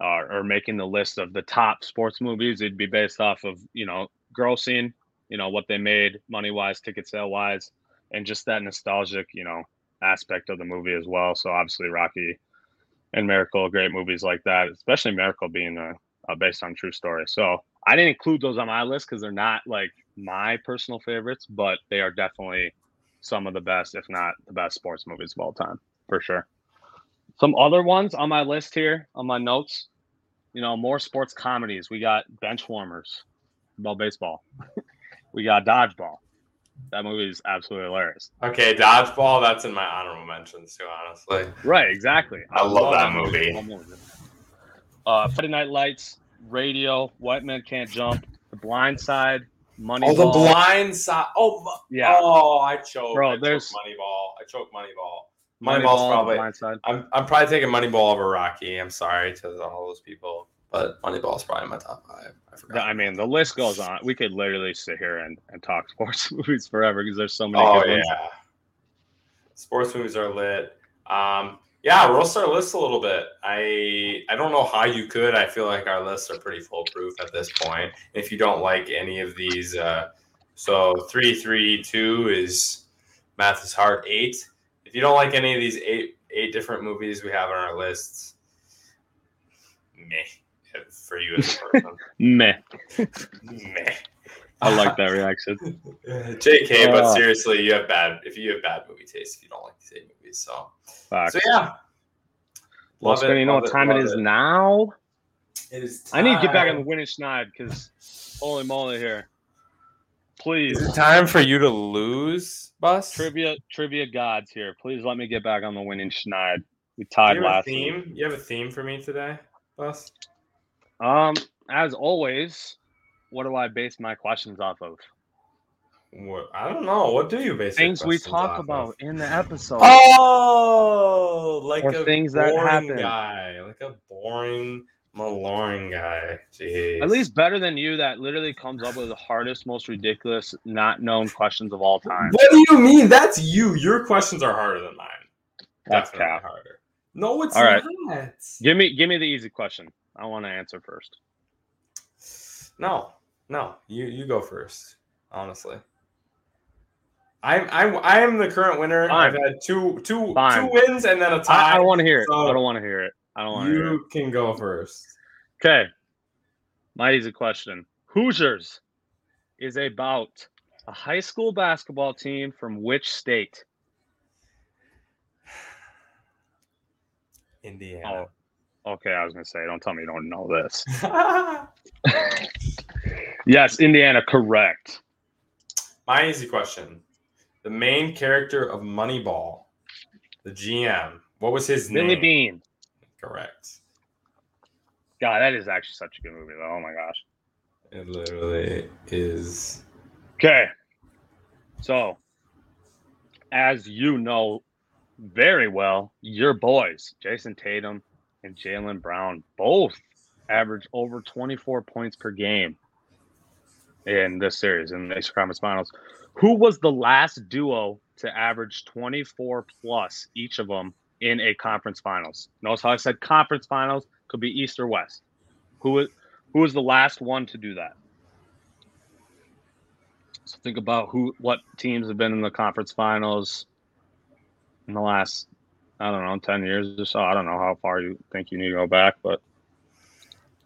uh, or making the list of the top sports movies, it'd be based off of you know grossing, you know what they made money wise, ticket sale wise, and just that nostalgic you know aspect of the movie as well. So obviously Rocky and Miracle, great movies like that, especially Miracle being a, a based on true story. So I didn't include those on my list because they're not like my personal favorites, but they are definitely some of the best, if not the best sports movies of all time, for sure. Some other ones on my list here on my notes, you know, more sports comedies. We got Bench Warmers about baseball. we got Dodgeball. That movie is absolutely hilarious. Okay, Dodgeball, that's in my honorable mentions too, honestly. Right, exactly. I love that movie. Uh, Friday Night Lights, Radio, White Men Can't Jump, The Blind Side, Money. Oh, the blind side. Oh, Yeah. Oh, I choked. Bro, I choked there's- Moneyball. I choked Moneyball. Moneyball, Moneyball's The probably. Blind Side. I'm, I'm probably taking Moneyball over Rocky. I'm sorry to all those people, but Moneyball's probably my top five. I forgot. I mean, the list goes on. We could literally sit here and, and talk sports movies forever because there's so many Oh good yeah. ones. Sports movies are lit. Um, yeah, roast our list a little bit. I I don't know how you could. I feel like our lists are pretty foolproof at this point. If you don't like any of these, uh, so three three two is math is hard eight. If you don't like any of these eight eight different movies we have on our lists, meh for you as a person. Meh. meh. I like that reaction. JK, but Uh. seriously, you have bad if you have bad movie taste if you don't like these eight movies. So, so yeah. Well, Love Spinny, you know what time it love is now? It is I need to get back on the time. winning schneid because holy moly here. Please. Is it time for you to lose, Bus? Trivia trivia gods here. Please let me get back on the winning schneid. We tied you last week. theme? You have a theme for me today, Bus? Um, as always, what do I base my questions off of? What? I don't know. What do you base Things we talk off of? about in the episode. Oh, like Or a things that boring happen. guy, like a boring, maloring guy. Jeez. At least better than you that literally comes up with the hardest, most ridiculous, not known questions of all time. What do you mean? That's you. Your questions are harder than mine. That's Definitely cap. harder. No, it's All right. not. Give me give me the easy question. I want to answer first. No, no. You you go first. Honestly, I'm I'm I am the current winner. Fine. I've had two two two wins and then a tie. I don't want to hear it. so I don't want to hear it. I don't want to hear it. you can go first. Okay. My easy question. Hoosiers is about a high school basketball team from which state? Indiana. Oh, okay. I was going to say, don't tell me you don't know this. Yes, Indiana, correct. My easy question. The main character of Moneyball, the GM, what was his Billy name? Billy Beane. Correct. God, that is actually such a good movie, though. Oh my gosh. It literally is. Okay. So, as you know very well, your boys, Jayson Tatum and Jaylen Brown, both average over 24 points per game in this series in the Eastern Conference Finals. Who was the last duo to average 24 plus each of them in a conference finals? Notice how I said conference finals could be East or West. Who was who was the last one to do that? So think about who what teams have been in the conference finals in the last I don't know, 10 years or so. I don't know how far you think you need to go back, but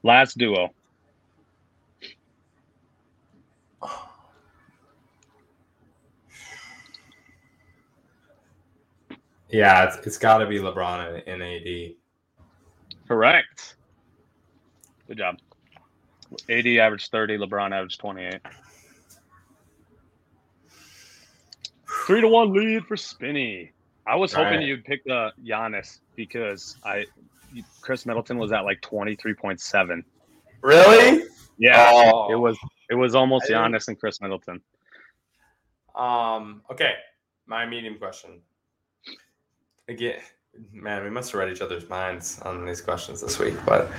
last duo. Yeah, it's, it's got to be LeBron and, and AD. Correct. Good job. AD averaged 30, LeBron averaged 28. Three to one lead for Spinny. I was hoping Right. you'd pick the Giannis because I Khris Middleton was at like 23.7. Really? Yeah. Oh. It was it was almost Giannis and Khris Middleton. Um. Okay. My medium question. Again, man, we must have read each other's minds on these questions this week. But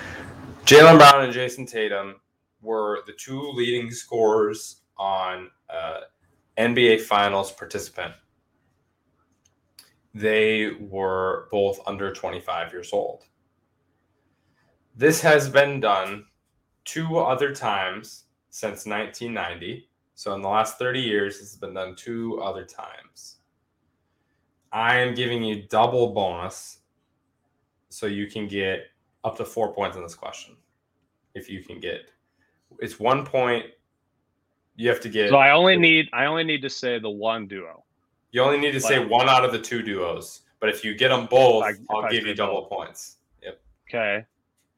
Jaylen Brown and Jayson Tatum were the two leading scorers on uh, NBA Finals participant. They were both under 25 years old. This has been done two other times since 1990. So in the last 30 years, this has been done two other times. I am giving you double bonus so you can get up to four points in this question. If you can get it's one point. You have to get So I only need I only need to say the one duo. You only need to say one out of the two duos. But if you get them both, I, I'll give you double both. points. Yep. Okay.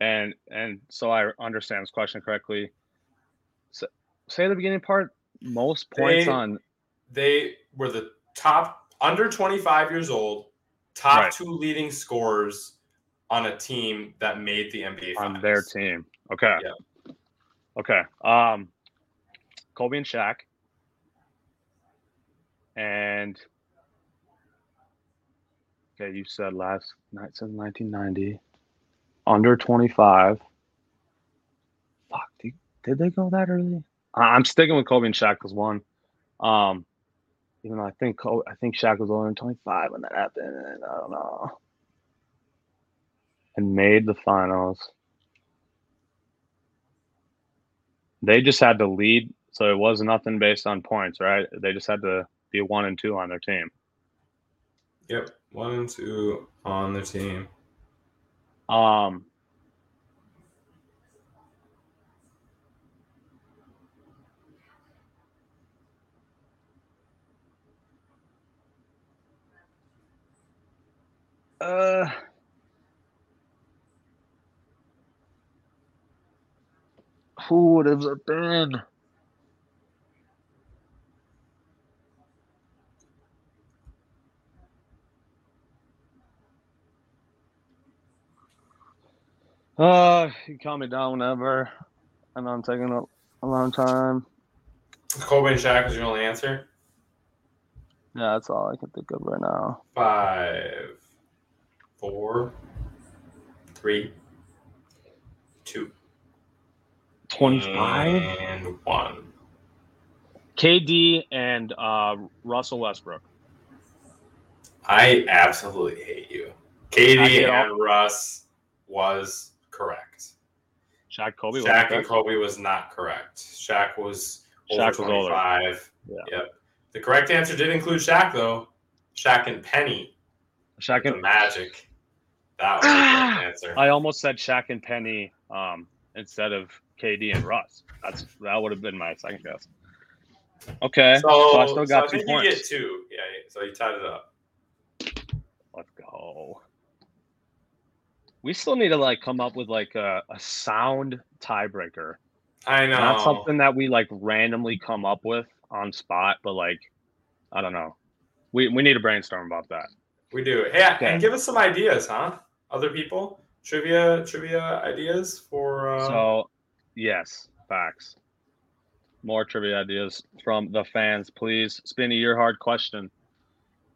And and so I understand this question correctly. So, say the beginning part. Most points They- on They were the top under 25 years old, top Right. two leading scorers on a team that made the NBA on their team. Okay. Yeah. Okay. Um Kobe and Shaq. And okay, you said last night says 1990. Under 25. Fuck, did, did they go that early? I- I'm sticking with Kobe and Shaq as one. Um even though I think Kobe, I think Shaq was older than 25 when that happened. And I don't know. And made the finals. They just had to lead, so it was nothing based on points, right? They just had to be one and two on their team. Yep. One and two on the team. Um, uh, who would have been? Uh, you can calm me down whenever. I know I'm taking a, a long time. Kobe and Shaq was your only answer. Yeah, that's all I can think of right now. Five, four, three, two, 25? and one. KD and uh, Russell Westbrook. I absolutely hate you. Get and Russ was correct. Shaq Kobe. Shaq and Kobe was not correct. Shaq was over Shaq was older. 25. Yeah. Yep. The correct answer did include Shaq, though. Shaq and Penny. Shaq The and Magic. That was the answer. I almost said Shaq and Penny um, instead of KD and Russ. That's that would have been my second guess. Okay, So, so I still so got I two think you get two. Yeah, so you tied it up. Let's go. We still need to like come up with like a, a sound tiebreaker. I know. Not something that we like randomly come up with on spot, but like I don't know. We we need to brainstorm about that. We do. Yeah, Okay. and give us some ideas, huh? Other people trivia trivia ideas for. Uh, So yes, facts. More trivia ideas from the fans, please. Spinny, your hard question.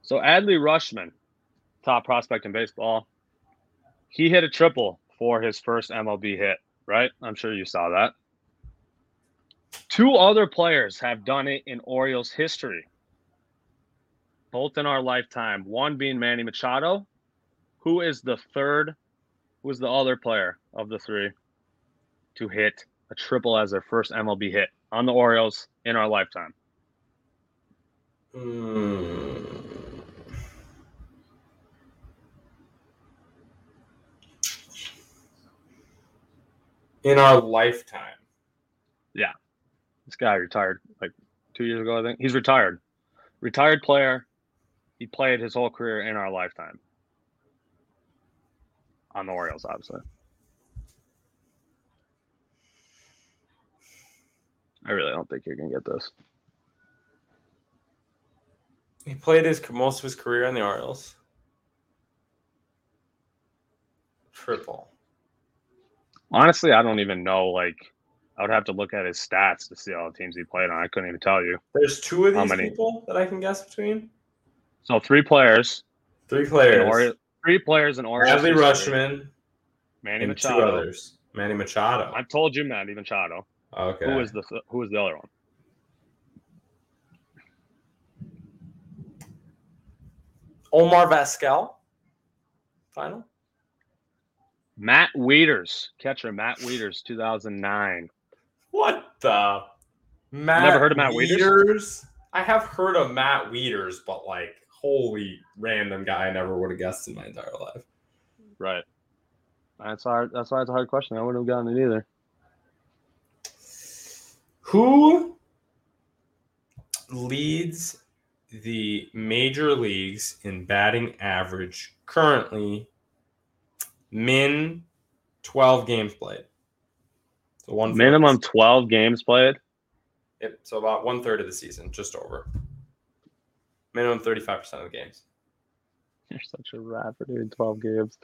So Adley Rutschman, top prospect in baseball, he hit a triple for his first MLB hit, right? I'm sure you saw that. Two other players have done it in Orioles history, both in our lifetime. One being Manny Machado. Who is the third? Who is the other player of the three to hit a triple as their first MLB hit on the Orioles in our lifetime? hmm. In our lifetime. Yeah. This guy retired like two years ago, I think. He's retired. Retired player. He played his whole career in our lifetime. On the Orioles, obviously. I really don't think you can get this. He played his most of his career in the Orioles. Triple. Honestly, I don't even know. Like, I would have to look at his stats to see all the teams he played on. I couldn't even tell you. There's two of How these many? people that I can guess between. So three players, Three in players. Ori- three players in Orioles. Bradley. Rutschman Manny and two Machado. others. Manny Machado. I told you Manny Machado. Okay. Who was the Who was the other one? Omar Vasquez? Final? Matt Wieters, catcher Matt Wieters, 2009. What the? Matt Never heard of Matt Wieters? Wieters? I have heard of Matt Wieters, but like, holy random guy I never would have guessed in my entire life. Right. That's hard. That's why it's a hard question. I wouldn't have gotten it either. Who leads the major leagues in batting average currently? Min 12 games played. So one Minimum 12 games played. Yep. So about one third of the season, just over. Minimum 35% of the games. You're such a for doing 12 games.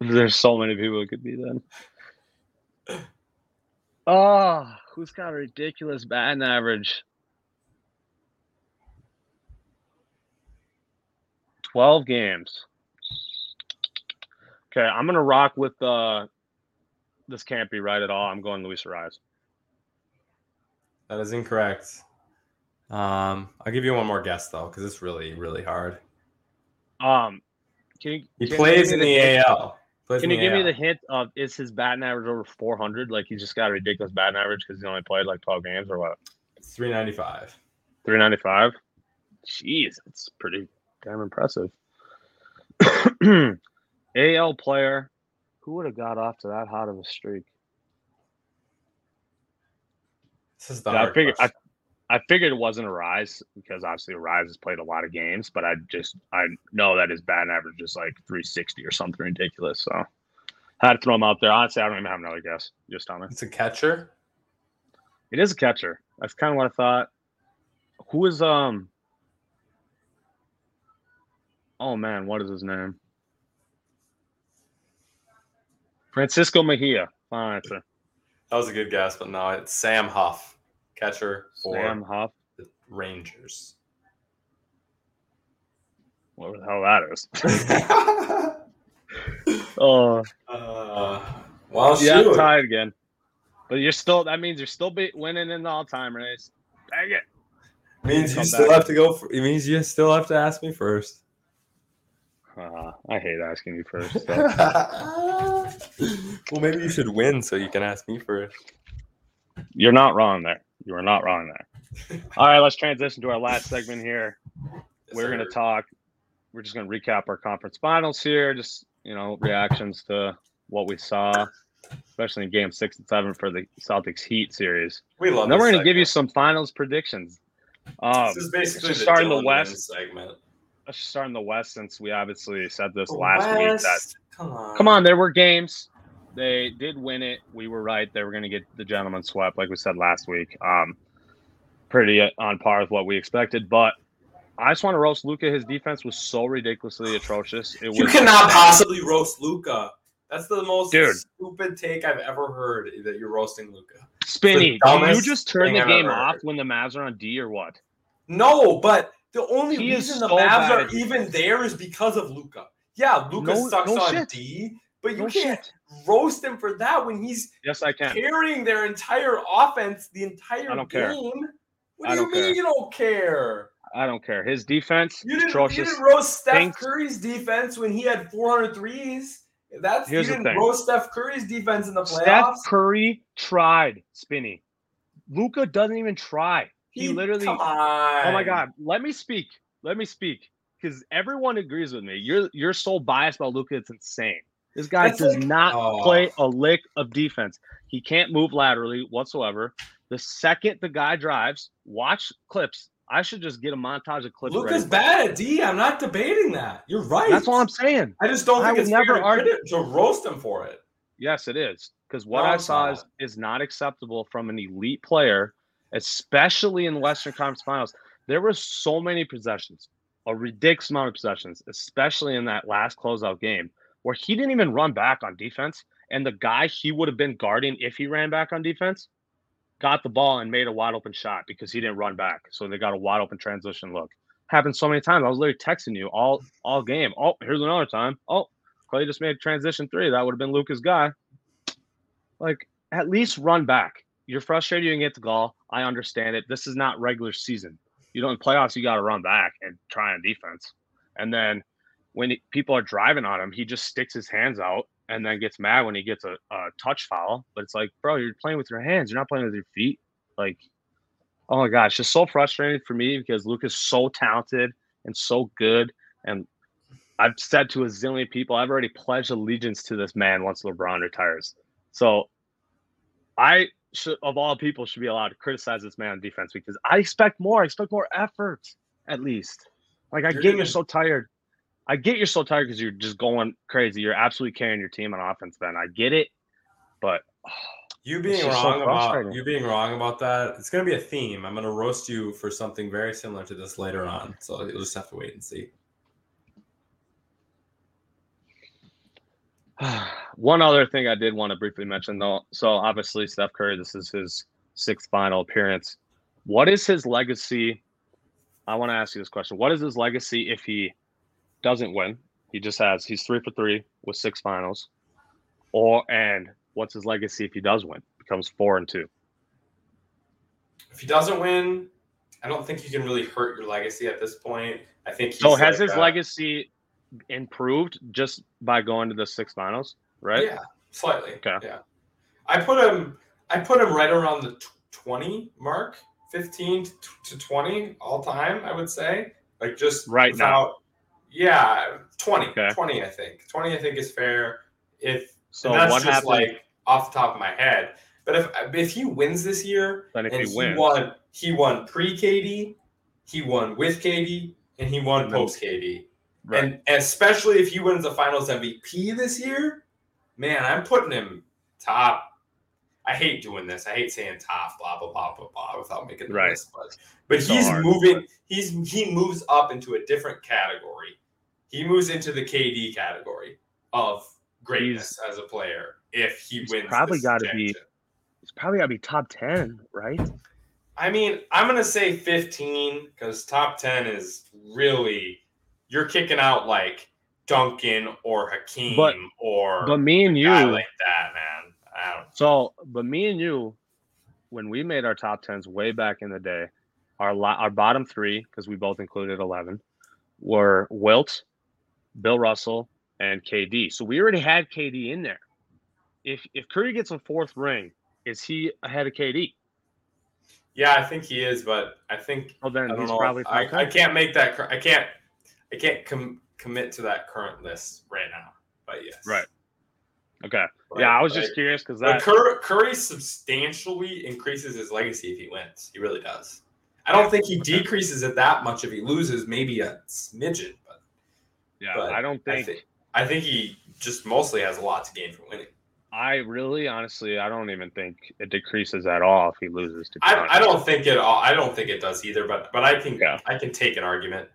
There's so many people it could be then. Oh, who's got a ridiculous batting average? 12 games. Okay, I'm gonna rock with uh this can't be right at all. I'm going Luis Arraez. That is incorrect. Um, I'll give you one more guess though, because it's really, really hard. Um can you He can plays in the hint- AL. Plays Can you give me the hint of is his batting average over 400? Like he just got a ridiculous batting average because he only played like 12 games or what? It's 395. 395. Jeez, that's pretty damn impressive. AL player, who would have got off to that hot of a streak? This is the Yeah, I figured I. I figured it wasn't Arraez because obviously Rise has played a lot of games, but I just I know that his batting average is like 360 or something ridiculous. So I had to throw him out there. Honestly, I don't even have another guess. Just tell me. It's a catcher. It is a catcher. That's kind of what I thought. Who is um? Oh man, what is his name? Francisco Mejia. Final answer. That was a good guess, but no, it's Sam Huff, catcher for Sam Huff. the Rangers. What the hell that is? Oh, uh, well, yeah, shoot. tied again. But you're still. That means you're still be, winning in the all-time race. Dang it! means you still back. have to go. For, it means you still have to ask me first. Uh, I hate asking you first. so. well, maybe you should win so you can ask me first. You're not wrong there. You are not wrong there. All right, let's transition to our last segment here. We're going to talk. We're just going to recap our conference finals here. Just you know, reactions to what we saw, especially in Game Six and Seven for the Celtics Heat series. We love. And then we're going to give you some finals predictions. Um, This is basically just the start the West. Segment. Let's just start in the West since we obviously said this last week that Come on. come on, there were games. They did win it. We were right. They were going to get the gentleman swept, like we said last week. Um, pretty on par with what we expected. But I just want to roast Luka. His defense was so ridiculously atrocious. It was You cannot possibly roast Luka. That's the most Dude. stupid take I've ever heard that you're roasting Luka. spinny. You just turn the I've game off heard. when the Mavs are on D or what? No, but the only He reason the so Mavs are even there is because of Luka. Yeah, Luka No- sucks no on shit. D, but you No can't shit. roast him for that when he's Yes, I can. carrying their entire offense the entire I game. care. What I do you mean care. you don't care? I don't care. His defense You didn't, you didn't roast Steph Things- Curry's defense when he had 400 threes. That's Here's you didn't thing. roast Steph Curry's defense in the playoffs. Steph. Curry tried spinny. Luka doesn't even try. He, literally. Oh my god, let me speak. Let me speak because everyone agrees with me. You're you're so biased about Luka. It's insane. This guy That's does like- not Oh. play a lick of defense. He can't move laterally whatsoever. The second the guy drives, watch clips. I should just get a montage of clips. Luka's bad at D. I'm not debating that. You're right. That's all I'm saying. I just don't I think it's never fair to, argue- to roast him for it. Yes, it is. Because what No, I saw not. is, is not acceptable from an elite player, especially in Western Conference Finals. There were so many possessions, a ridiculous amount of possessions, especially in that last closeout game, where he didn't even run back on defense. And the guy he would have been guarding if he ran back on defense got the ball and made a wide open shot because he didn't run back. So they got a wide open transition look. Happened so many times. I was literally texting you all all game. Oh, here's another time. Oh, Clay just made transition three. That would have been Luka's guy. Like, at least run back. You're frustrated you didn't get the goal. I understand it. This is not regular season. You know, in playoffs, you got to run back and try on defense. And then when he- people are driving on him, he just sticks his hands out and then gets mad when he gets a, a touch foul. But it's like, bro, you're playing with your hands. You're not playing with your feet. Like, oh my gosh, just so frustrating for me because Luke is so talented and so good. And I've said to a zillion people, I've already pledged allegiance to this man once LeBron retires. So I should, of all people, should be allowed to criticize this man on defense because I expect more. I expect more effort, at least. Like I You're get you're so tired. I get you're so tired because you're just going crazy. You're absolutely carrying your team on offense, Ben. I get it, but You being just so wrong about you being wrong about that, it's gonna be a theme. I'm gonna roast you for something very similar to this later on. So you'll just have to wait and see. One other thing I did want to briefly mention, though. So obviously, Steph Curry, this is his sixth final appearance. What is his legacy? I want to ask you this question. What is his legacy if he doesn't win? He just has he's three for three with six finals. Or and what's his legacy if he does win? Becomes four and two. If he doesn't win, I don't think you can really hurt your legacy at this point. I think he's So has like his a- legacy improved just by going to the six finals? Right? Yeah, slightly. Okay. Yeah, I put him. I put him right around the twenty mark, fifteen to, twenty all time. I would say, like just Right now. Yeah, 20. Okay. 20, I think. Twenty, I think is fair. If So that's just happened? like off the top of my head. But if if he wins this year, Then if and he he, wins- won, he won pre KD, he won with KD, and he won post KD. Right. And, and especially if he wins the Finals MVP this year, man, I'm putting him top. I hate doing this. I hate saying top, blah blah blah blah blah, without making the Right. list. But but So he's hard. moving. He's he moves up into a different category. He moves into the KD category of greatness as a player if he he's wins. probably this gotta be-. It's probably gotta be top ten, right? I mean, I'm gonna say 15 because top 10 is really you're kicking out like Duncan or Hakeem But- or But me and you, like that, man. I don't. so but me and you, when we made our top tens way back in the day, our lo- our bottom three because we both included eleven were Wilt, Bill Russell, and KD. So we already had KD in there. If if Curry gets a fourth ring, is he ahead of KD? Yeah, I think he is, but I think Well, then I he's know. probably I. I can't make that. I can't. I can't com- commit to that current list right now. But yes, Right. okay. But- yeah, I was but- just curious because that Curry, Curry substantially increases his legacy if he wins. He really does. I don't think he Okay. decreases it that much if he loses, maybe a smidgen. But yeah, but I don't I think think I think he just mostly has a lot to gain from winning. I really, honestly, I don't even think it decreases at all if he loses. To I. I don't think it. all I don't think it does either. But but I can Yeah. I can take an argument.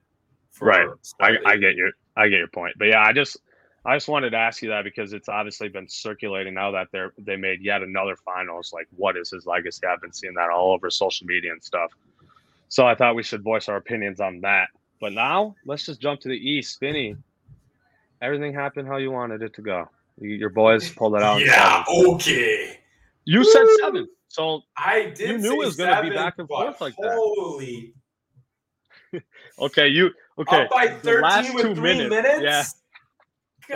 Right. I. I get your I get your point, but yeah, I just I just wanted to ask you that because it's obviously been circulating now that they're they made yet another finals. Like, what is his legacy? I've been seeing that all over social media and stuff. So I thought we should voice our opinions on that. But now let's just jump to the East. Spinny, everything happened how you wanted it to go. You, your boys pulled it out. Yeah. Okay. you said seven. So I did. You knew it was gonna be back and forth like that. Holy. okay, you okay. Up by 13 last with two three minutes, minutes. yeah.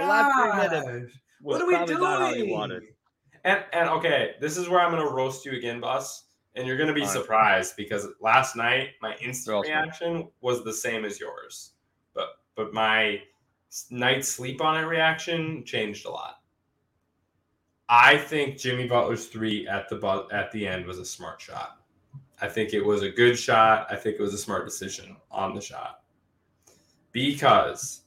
The last three minutes God. What are we probably not how you doing? And and okay, this is where I'm gonna roast you again, boss. And you're gonna be Fine. surprised because last night my instant reaction was the same as yours, but but my s- night sleep on it reaction changed a lot. I think Jimmy Butler's three at the bu- at the end was a smart shot. I think it was a good shot. I think it was a smart decision on the shot because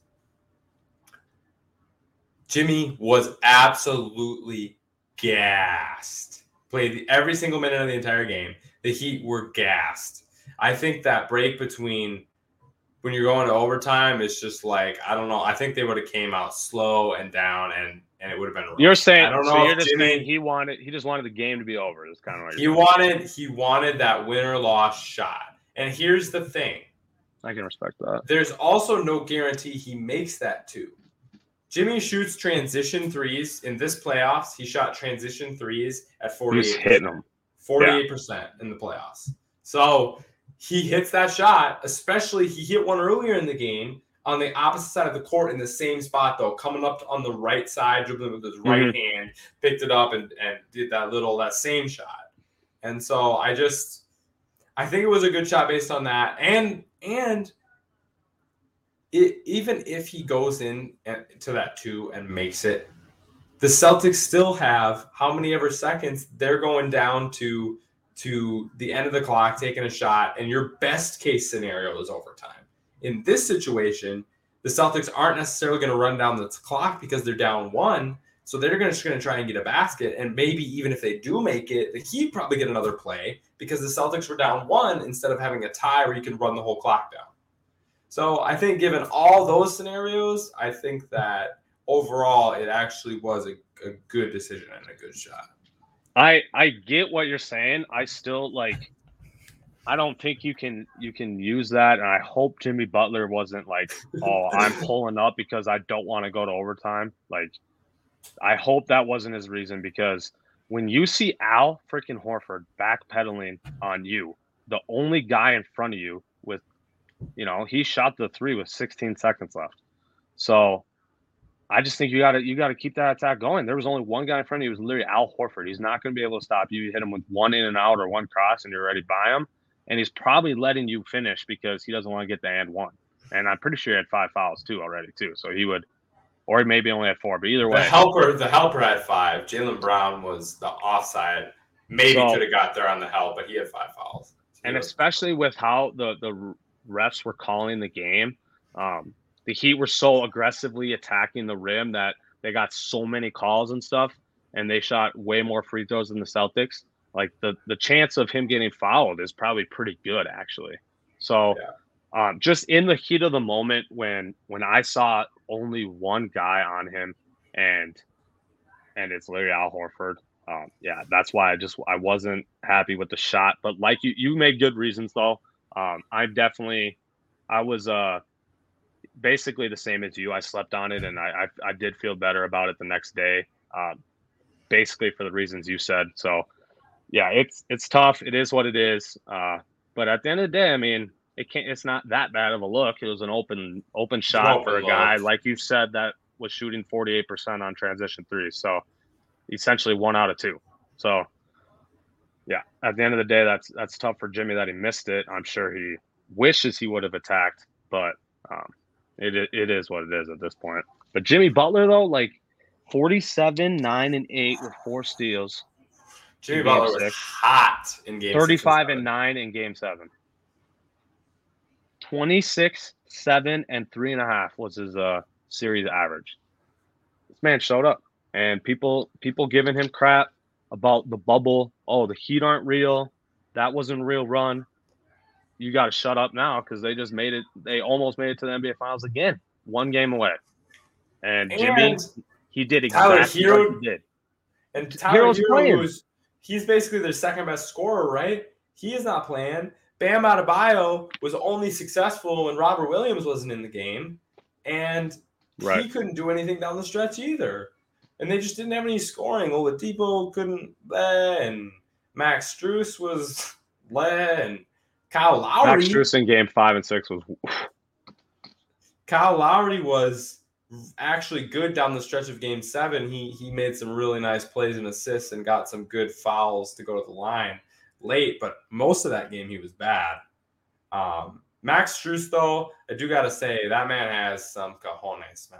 Jimmy was absolutely gassed. Played every single minute of the entire game. The Heat were gassed. I think that break between when you're going to overtime is just like I don't know. I think they would have came out slow and down, and and it would have been. rough. You're saying I don't so know you're just Jimmy- saying he wanted he just wanted the game to be over. Is kind of what He wanted he wanted that win or loss shot. And here's the thing: I can respect that. there's also no guarantee he makes that too. Jimmy shoots transition threes in this playoffs. He shot transition threes at 48. He's 48 hitting them. 48% in the playoffs. So he hits that shot, especially he hit one earlier in the game on the opposite side of the court in the same spot, though, coming up on the right side, dribbling with his mm-hmm. right hand, picked it up and, and did that little, that same shot. And so I just, I think it was a good shot based on that. And, and, it, even if he goes in uh, to that two and makes it, the Celtics still have how many ever seconds they're going down to to the end of the clock, taking a shot, and your best case scenario is overtime. In this situation, the Celtics aren't necessarily going to run down the clock because they're down one, so they're just going to try and get a basket, and maybe even if they do make it, the Heat probably get another play because the Celtics were down one instead of having a tie where you can run the whole clock down. So I think given all those scenarios, I think that overall it actually was a, a good decision and a good shot. I I get what you're saying. I still like. I don't think you can you can use that, and I hope Jimmy Butler wasn't like, oh, I'm pulling up because I don't want to go to overtime. Like, I hope that wasn't his reason because when you see Al freaking Horford backpedaling on you, the only guy in front of you with, you know, he shot the three with 16 seconds left. So I just think you got to you got to keep that attack going. There was only one guy in front of you. It was literally Al Horford. He's not going to be able to stop you. You hit him with one in and out or one cross, and you're ready by him. And he's probably letting you finish because he doesn't want to get the and one. And I'm pretty sure he had five fouls too already too. So he would, or he maybe only had four. But either way, The helper, the helper had five. Jaylen Brown was the offside. Maybe So- could have got there on the help, but he had five fouls. and was- especially with how the the refs were calling the game, um, the Heat were so aggressively attacking the rim that they got so many calls and stuff, and they shot way more free throws than the Celtics. Like the the chance of him getting fouled is probably pretty good actually. So, um, just in the heat of the moment when when I saw only one guy on him, and and it's Larry Al Horford. Um, yeah, that's why I just I wasn't happy with the shot. But like you, you made good reasons though. Um, I'm definitely, I was uh basically the same as you. I slept on it, and I I, I did feel better about it the next day. Um, basically for the reasons you said. So yeah, it's it's tough. It is what it is. Uh, but at the end of the day, I mean, it can't. It's not that bad of a look. It was an open open shot open for a look. guy like you said that was shooting 48% on transition threes. So essentially one out of two. So Yeah, at the end of the day, that's that's tough for Jimmy that he missed it. I'm sure he wishes he would have attacked, but um, it it is what it is at this point. But Jimmy Butler though, like 47, 9, and 8 with four steals. Jimmy Butler was hot in game 35 and, and 9 in game seven. 26, 7, and 3.5 was his uh series average. This man showed up. And people people giving him crap about the bubble. Oh, the Heat aren't real. That wasn't a real run. You got to shut up now because they just made it. They almost made it to the NBA Finals again, one game away. And, and Jimmy, he did exactly Herro, what he did. And Tyler Herro, who's he's basically their second best scorer, right? He is not playing. Bam Adebayo was only successful when Robert Williams wasn't in the game, and right. he couldn't do anything down the stretch either and they just didn't have any scoring. Oladipo couldn't lay, and Max Strus was lay, and Kyle Lowry. Max Strus in game five and six was. Kyle Lowry was actually good down the stretch of game seven. He he made some really nice plays and assists and got some good fouls to go to the line late, but most of that game he was bad. Um, Max Strus, though, I do got to say that man has some cojones, man.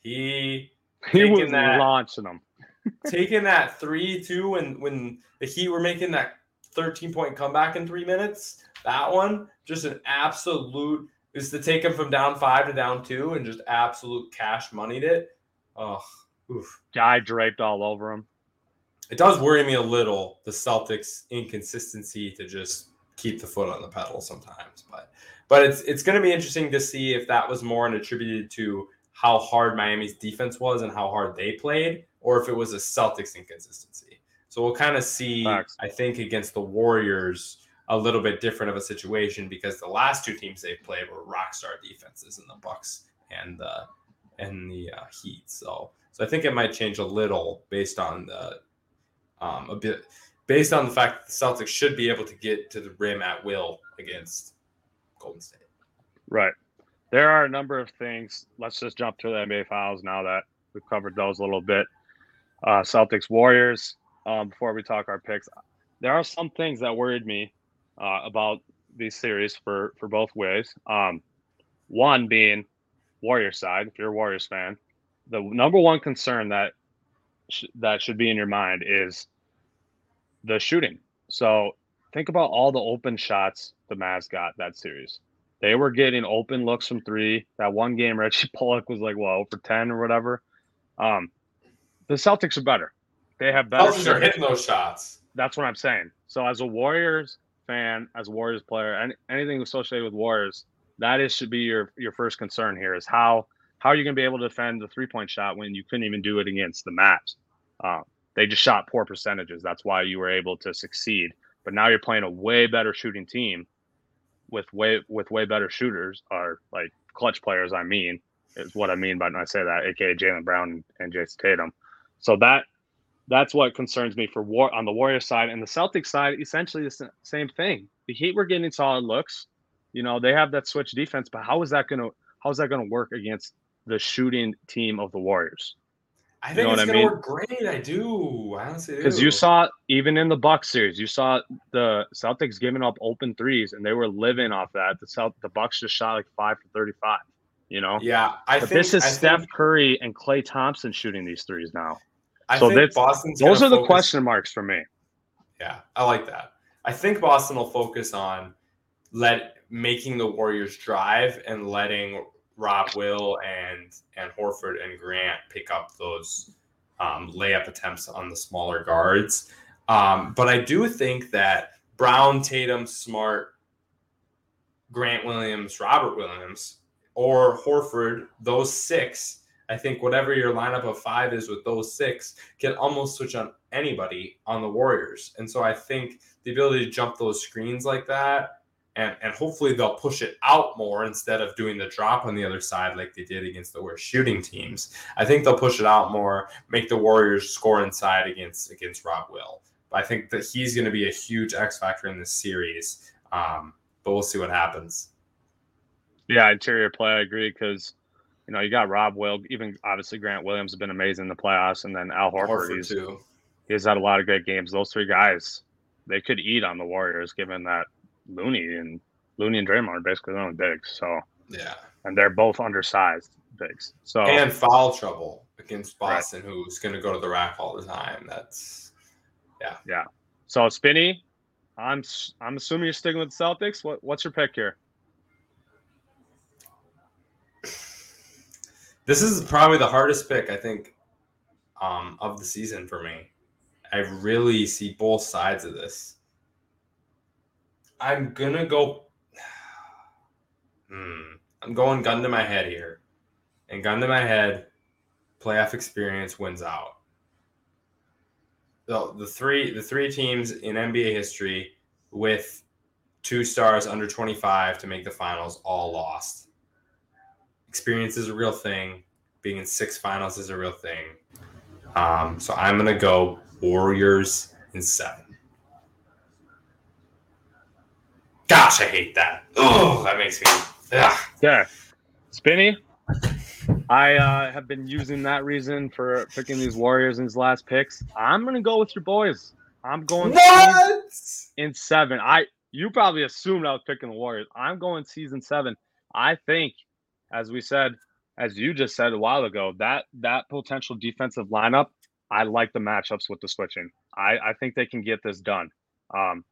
He he was that, launching them. taking that three two when when the Heat were making that 13 point comeback in three minutes. That one, just an absolute is to take him from down five to down two and just absolute cash moneyed it. Oh, oof. Guy draped all over him. It does worry me a little the Celtics' inconsistency to just keep the foot on the pedal sometimes, but but it's it's going to be interesting to see if that was more attributed to how hard Miami's defense was and how hard they played, or if it was a Celtics inconsistency. So we'll kind of see. I think, against the Warriors, a little bit different of a situation because the last two teams they played were rock star defenses in the Bucks and the and the uh, Heat. So so I think it might change a little based on the um, a bit based on the fact that the Celtics should be able to get to the rim at will against Golden State. Right there are a number of things. Let's just jump to the NBA Finals now that we've covered those a little bit. Uh, Celtics Warriors. Um, before we talk our picks, there are some things that worried me uh, about these series for for both ways. Um, one being Warrior side. If you're a Warriors fan, the number one concern that sh- that should be in your mind is the shooting. So think about all the open shots the Mavs got that series. They were getting open looks from three. That one game, Reggie Bullock was like, well, for 10 or whatever. Um, the Celtics are better. They have better. Celtics are hitting those shots. That's what I'm saying. So, as a Warriors fan, as a Warriors player, any, anything associated with Warriors, that is should be your your first concern here is how how are you going to be able to defend the three point shot when you couldn't even do it against the Mavs? Um, they just shot poor percentages. That's why you were able to succeed. But now you're playing a way better shooting team with way with way better shooters are like clutch players. I mean, is what I mean by when I say that, aka Jaylen Brown and Jayson Tatum. So that that's what concerns me for war on the Warriors side and the Celtics side. Essentially, the same thing. The Heat were getting solid looks. You know, they have that switch defense, but how is that going to how is that going to work against the shooting team of the Warriors? I think you know it's going to work great. I do. honestly Because you saw even in the Bucks series, you saw the Celtics giving up open threes, and they were living off that. The Celt- the Bucks just shot like five for thirty-five. You know. Yeah, I but think this is I Steph think, Curry and Klay Thompson shooting these threes now. I so think Boston's those are the question marks for me. Yeah, I like that. I think Boston will focus on let making the Warriors drive and letting Rob Will and and Horford and Grant pick up those um, layup attempts on the smaller guards. Um, but I do think that Brown, Tatum, Smart, Grant Williams, Robert Williams, or Horford, those six, I think whatever your lineup of five is with those six can almost switch on anybody on the Warriors. And so I think the ability to jump those screens like that and and hopefully they'll push it out more instead of doing the drop on the other side like they did against the worst shooting teams. I think they'll push it out more, make the Warriors score inside against against Rob Will. But I think that he's going to be a huge X factor in this series. Um, but we'll see what happens. Yeah, interior play, I agree because you know you got Rob Will, even obviously Grant Williams has been amazing in the playoffs, and then Al Horford, Horford he's, too. he's had a lot of great games. Those three guys they could eat on the Warriors, given that Looney and Looney and Draymond are basically the only bigs. So yeah, and they're both undersized bigs. So and foul trouble against Boston, right. who's going to go to the rack all the time. That's yeah, yeah. So Spinny, I'm I'm assuming you're sticking with the Celtics. What what's your pick here? This is probably the hardest pick I think um, of the season for me. I really see both sides of this. I'm gonna go. Hmm. I'm going gun to my head here, and gun to my head, playoff experience wins out. So the three the three teams in NBA history with two stars under 25 to make the finals all lost. Experience is a real thing. Being in six finals is a real thing. Um, so I'm gonna go Warriors in seven. Gosh, I hate that. Oh, that makes me. Ugh. Yeah, Spinny. I uh, have been using that reason for picking these Warriors in his last picks. I'm gonna go with your boys. I'm going what? in seven. I you probably assumed I was picking the Warriors. I'm going season seven. I think, as we said, as you just said a while ago, that that potential defensive lineup I like the matchups with the switching. I, I think they can get this done. Um,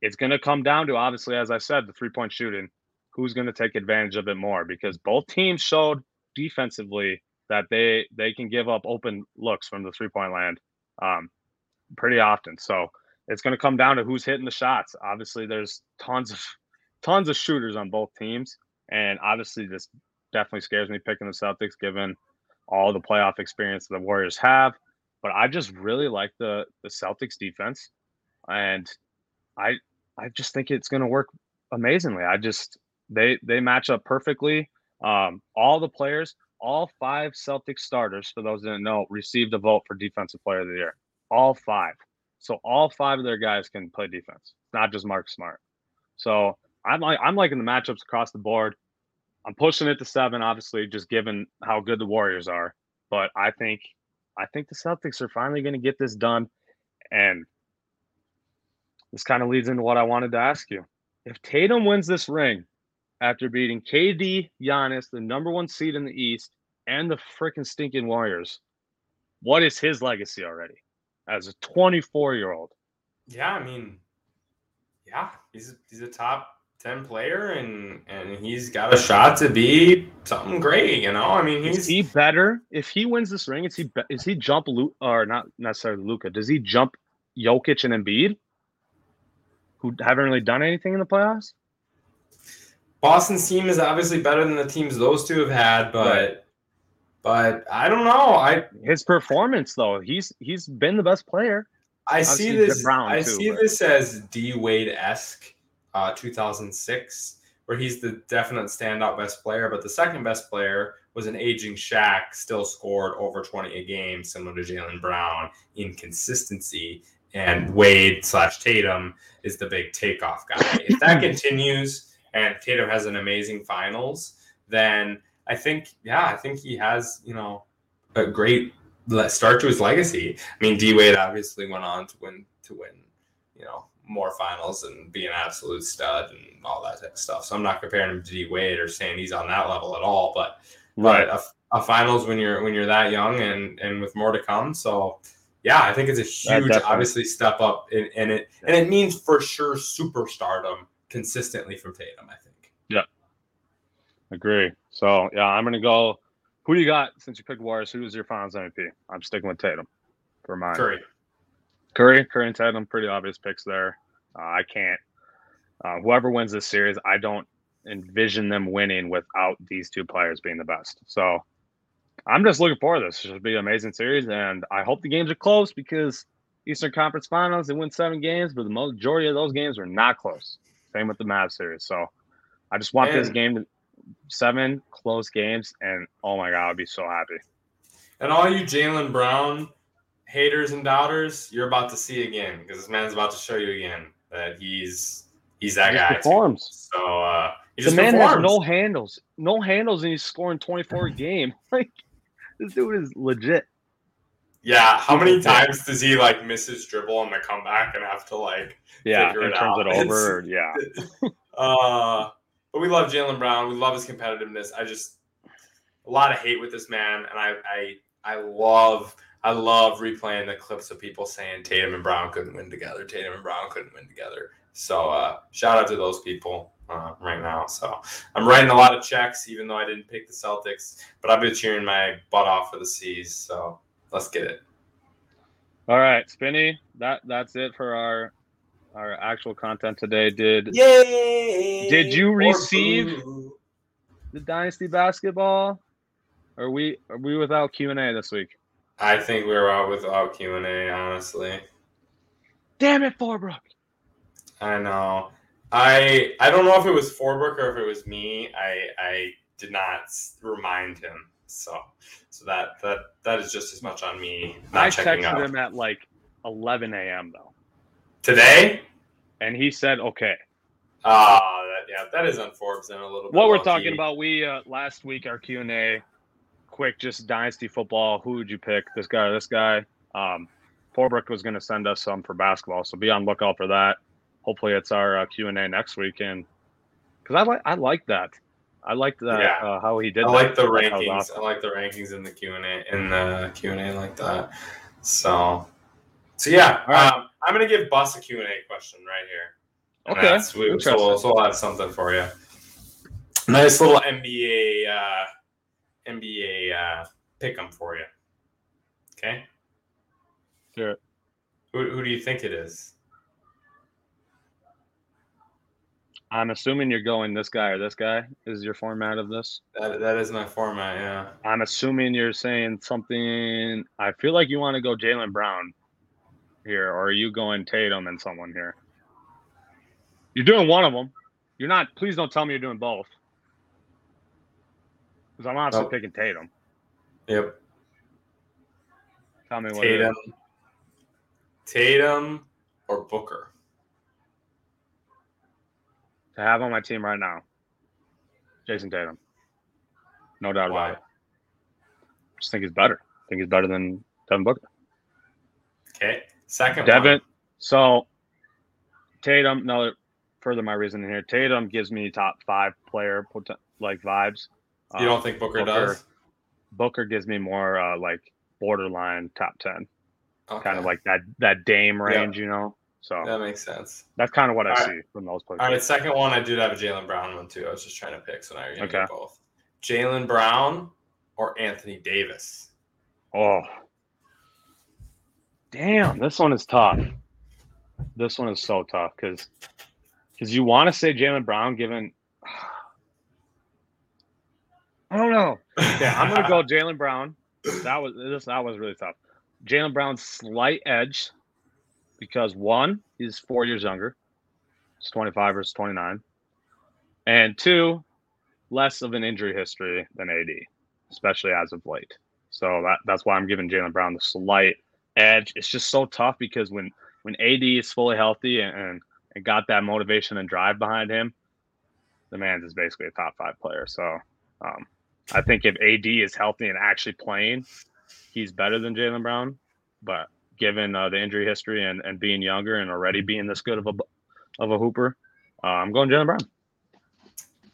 it's going to come down to obviously, as I said, the three point shooting. Who's going to take advantage of it more? Because both teams showed defensively that they they can give up open looks from the three point land um, pretty often. So it's going to come down to who's hitting the shots. Obviously, there's tons of tons of shooters on both teams, and obviously this definitely scares me picking the Celtics given all the playoff experience the Warriors have. But I just really like the the Celtics defense, and I I just think it's going to work amazingly. I just they they match up perfectly. Um, all the players, all five Celtics starters, for those that didn't know, received a vote for Defensive Player of the Year. All five. So all five of their guys can play defense, not just Mark Smart. So I'm like I'm liking the matchups across the board. I'm pushing it to seven, obviously, just given how good the Warriors are. But I think I think the Celtics are finally going to get this done. And this kind of leads into what I wanted to ask you. If Tatum wins this ring after beating KD, Giannis, the number one seed in the East, and the freaking stinking Warriors, what is his legacy already as a 24 year old? Yeah, I mean, yeah, he's a, he's a top 10 player and and he's got a shot to be something great you know i mean he's is he better if he wins this ring is he is he jump Luke or not necessarily Luka does he jump Jokic and Embiid who haven't really done anything in the playoffs Boston's team is obviously better than the teams those two have had but right. but I don't know I his performance though he's he's been the best player I Obviously, see this I too, see but. this as D Wade esque uh, 2006, where he's the definite standout best player. But the second best player was an aging Shaq, still scored over 20 a game, similar to Jaylen Brown in consistency. And Wade slash Tatum is the big takeoff guy. If that continues and Tatum has an amazing finals, then I think, yeah, I think he has, you know, a great start to his legacy. I mean, D Wade obviously went on to win to win, you know, more finals and be an absolute stud and all that type of stuff. So I'm not comparing him to D Wade or saying he's on that level at all, but right. but a, a, finals when you're when you're that young and and with more to come. So yeah, I think it's a huge, obviously step up in, in it, and it means for sure superstardom consistently from Tatum. I think. Yeah, agree. So yeah, I'm gonna go. Who do you got since you picked Warriors? Who was your Finals MVP? I'm sticking with Tatum for mine. Curry. Curry, Curry and Tatum, pretty obvious picks there. Uh, I can't. Uh, whoever wins this series, I don't envision them winning without these two players being the best. So I'm just looking forward to this. It should be an amazing series, and I hope the games are close because Eastern Conference Finals they win seven games, but the majority of those games were not close. Same with the Mavs series. So I just want this game to seven close games, and oh my god, I'd be so happy. And all you Jaylen Brown haters and doubters, you're about to see again because this man's about to show you again that he's he's that he guy. Performs. Too. So uh, he the man performs. has no handles, no handles, and he's scoring 24 a game. Like this dude is legit. Yeah, how many times does he like miss his dribble on the comeback and have to like Yeah, Figure and it turns out. it over. or- yeah, uh but we love Jaylen Brown. We love his competitiveness. I just a lot of hate with this man, and I I I love I love replaying the clips of people saying Tatum and Brown couldn't win together. Tatum and Brown couldn't win together. So uh, shout out to those people uh, right now. So I'm writing a lot of checks, even though I didn't pick the Celtics, but I've been cheering my butt off for the C's. So let's get it. All right, Spinny. That that's it for our our actual content today. Did Yay! Did you receive- the Dynasty basketball? Are we are we without Q and A this week? I think we were out without Q and A. Honestly, Damn it, Forbrook. I know. I I don't know if it was Forbrook or if it was me. I I did not remind him. So so that that that is just as much on me not I checking texted out him at like 11 a.m. though, today. and he said okay. Ah, that yeah, that is on Forbes and a little. bit What we're talking about, we uh, last week our Q and A, quick, just dynasty football. Who would you pick? This guy or this guy? Um, Forbrook was going to send us some for basketball, so be on lookout for that. Hopefully, it's our uh, Q and A next week, and because I like I like that. I liked that Yeah. uh, how he did. I like the rankings. awesome. I like the rankings in the Q and A in the Q and A like that. So, so yeah, right. um, I'm gonna give Bus a Q and A question right here. And Okay, that's- we- so, we'll, so we'll have something for you. Nice little NBA uh, NBA uh, pick 'em for you. Okay, Sure. who, who do you think it is? I'm assuming you're going this guy or this guy is your format of this. That, that is my format. Yeah. I'm assuming you're saying something. I feel like you want to go Jaylen Brown here, or are you going Tatum and someone here? You're doing one of them. You're not. Please don't tell me you're doing both. Because I'm honestly Nope. picking Tatum. Yep. Tell me what Tatum. Tatum or Booker. To have on my team right now. Jayson Tatum. No doubt Why? about it. I just think he's better. I think he's better than Devin Booker. Okay. Second Devin. one. So Tatum, another further my reasoning here. Tatum gives me top five player like vibes. You Um, don't think Booker, Booker- does? Booker gives me more uh, like borderline top ten, Okay. kind of like that that Dame range, you know. So that makes sense. that's kind of what I All right. see from those players. All right, second one, I did have a Jaylen Brown one too. I was just trying to pick, so now you're gonna Okay. get both. Jaylen Brown or Anthony Davis? Oh, damn! This one is tough. This one is so tough because because you want to say Jaylen Brown, given I don't know. Yeah, I'm gonna go Jaylen Brown. That was this. That was really tough. Jaylen Brown's slight edge because one, he's four years younger. It's 25 versus 29, and two, less of an injury history than AD, especially as of late. So that that's why I'm giving Jaylen Brown the slight edge. It's just so tough because when when AD is fully healthy and, and, and got that motivation and drive behind him, the man's is basically a top five player. So um, I think if AD is healthy and actually playing, he's better than Jaylen Brown. But given uh, the injury history and, and being younger and already being this good of a of a hooper, uh, I'm going Jaylen Brown.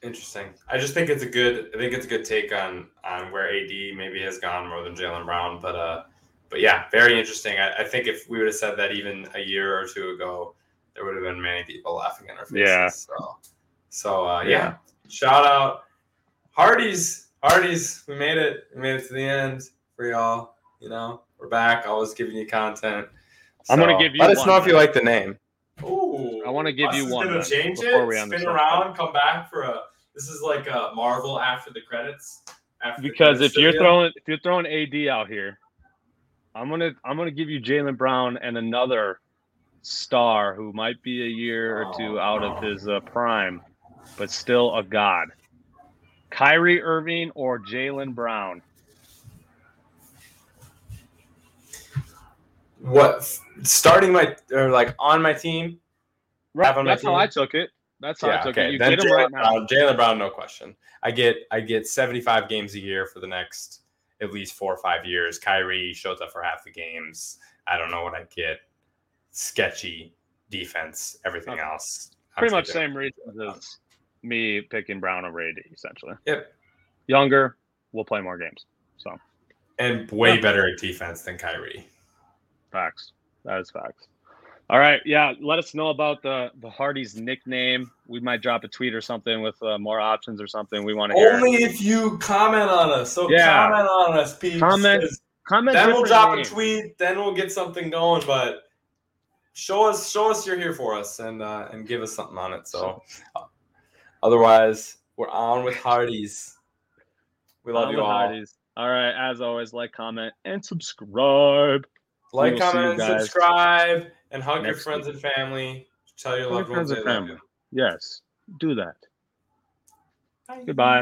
Interesting. I just think it's a good. I think it's a good take on on where AD maybe has gone more than Jaylen Brown, but uh, but yeah, very interesting. I, I think if we would have said that even a year or two ago, there would have been many people laughing in our faces. Yeah. So, so uh, yeah. Yeah. Shout out Hardy's. Hardy's. We made it. We made it to the end for y'all. You know, we're back. Always giving you content. I'm gonna give you Let us one, know if you like the name. Ooh, I wanna give you one, Gonna then, change before we it. end this Spin around. Come back for a. This is like a Marvel after the credits. After the because credits if you're trivia. throwing if you're throwing AD out here, I'm gonna I'm gonna give you Jaylen Brown and another star who might be a year or two Oh, out of his uh, prime, but still a god. Kyrie Irving or Jaylen Brown? What starting my or like on my team. My That's how? I took it. That's how I took okay. it. You Then get him Jaylen right now. Brown, Jaylen Brown, no question. I get I get 75 games a year for the next at least four or five years. Kyrie shows up for half the games. I don't know what I get. Sketchy defense, everything Okay. else. I'm Pretty much same reasons as me picking Brown over AD, essentially. Yep. Younger, we'll play more games. So And way Yeah. better at defense than Kyrie. Facts. That is facts. All right, yeah. Let us know about the the Hardy's nickname. We might drop a tweet or something with uh, more options or something. We want to hear. Only if you comment on us. So Yeah. comment on us, peeps. Comment, Comment. Then we'll drop names. a tweet. Then we'll get something going. But show us, show us you're here for us, and uh, and give us something on it. So otherwise, we're on with Hardee's. We love On you all. Hardee's. All right. As always, like, comment, and subscribe. Like, We will comment, and subscribe, and hug your friends and family. Tell your loved ones friends and love family. Yes, do that. you. Goodbye.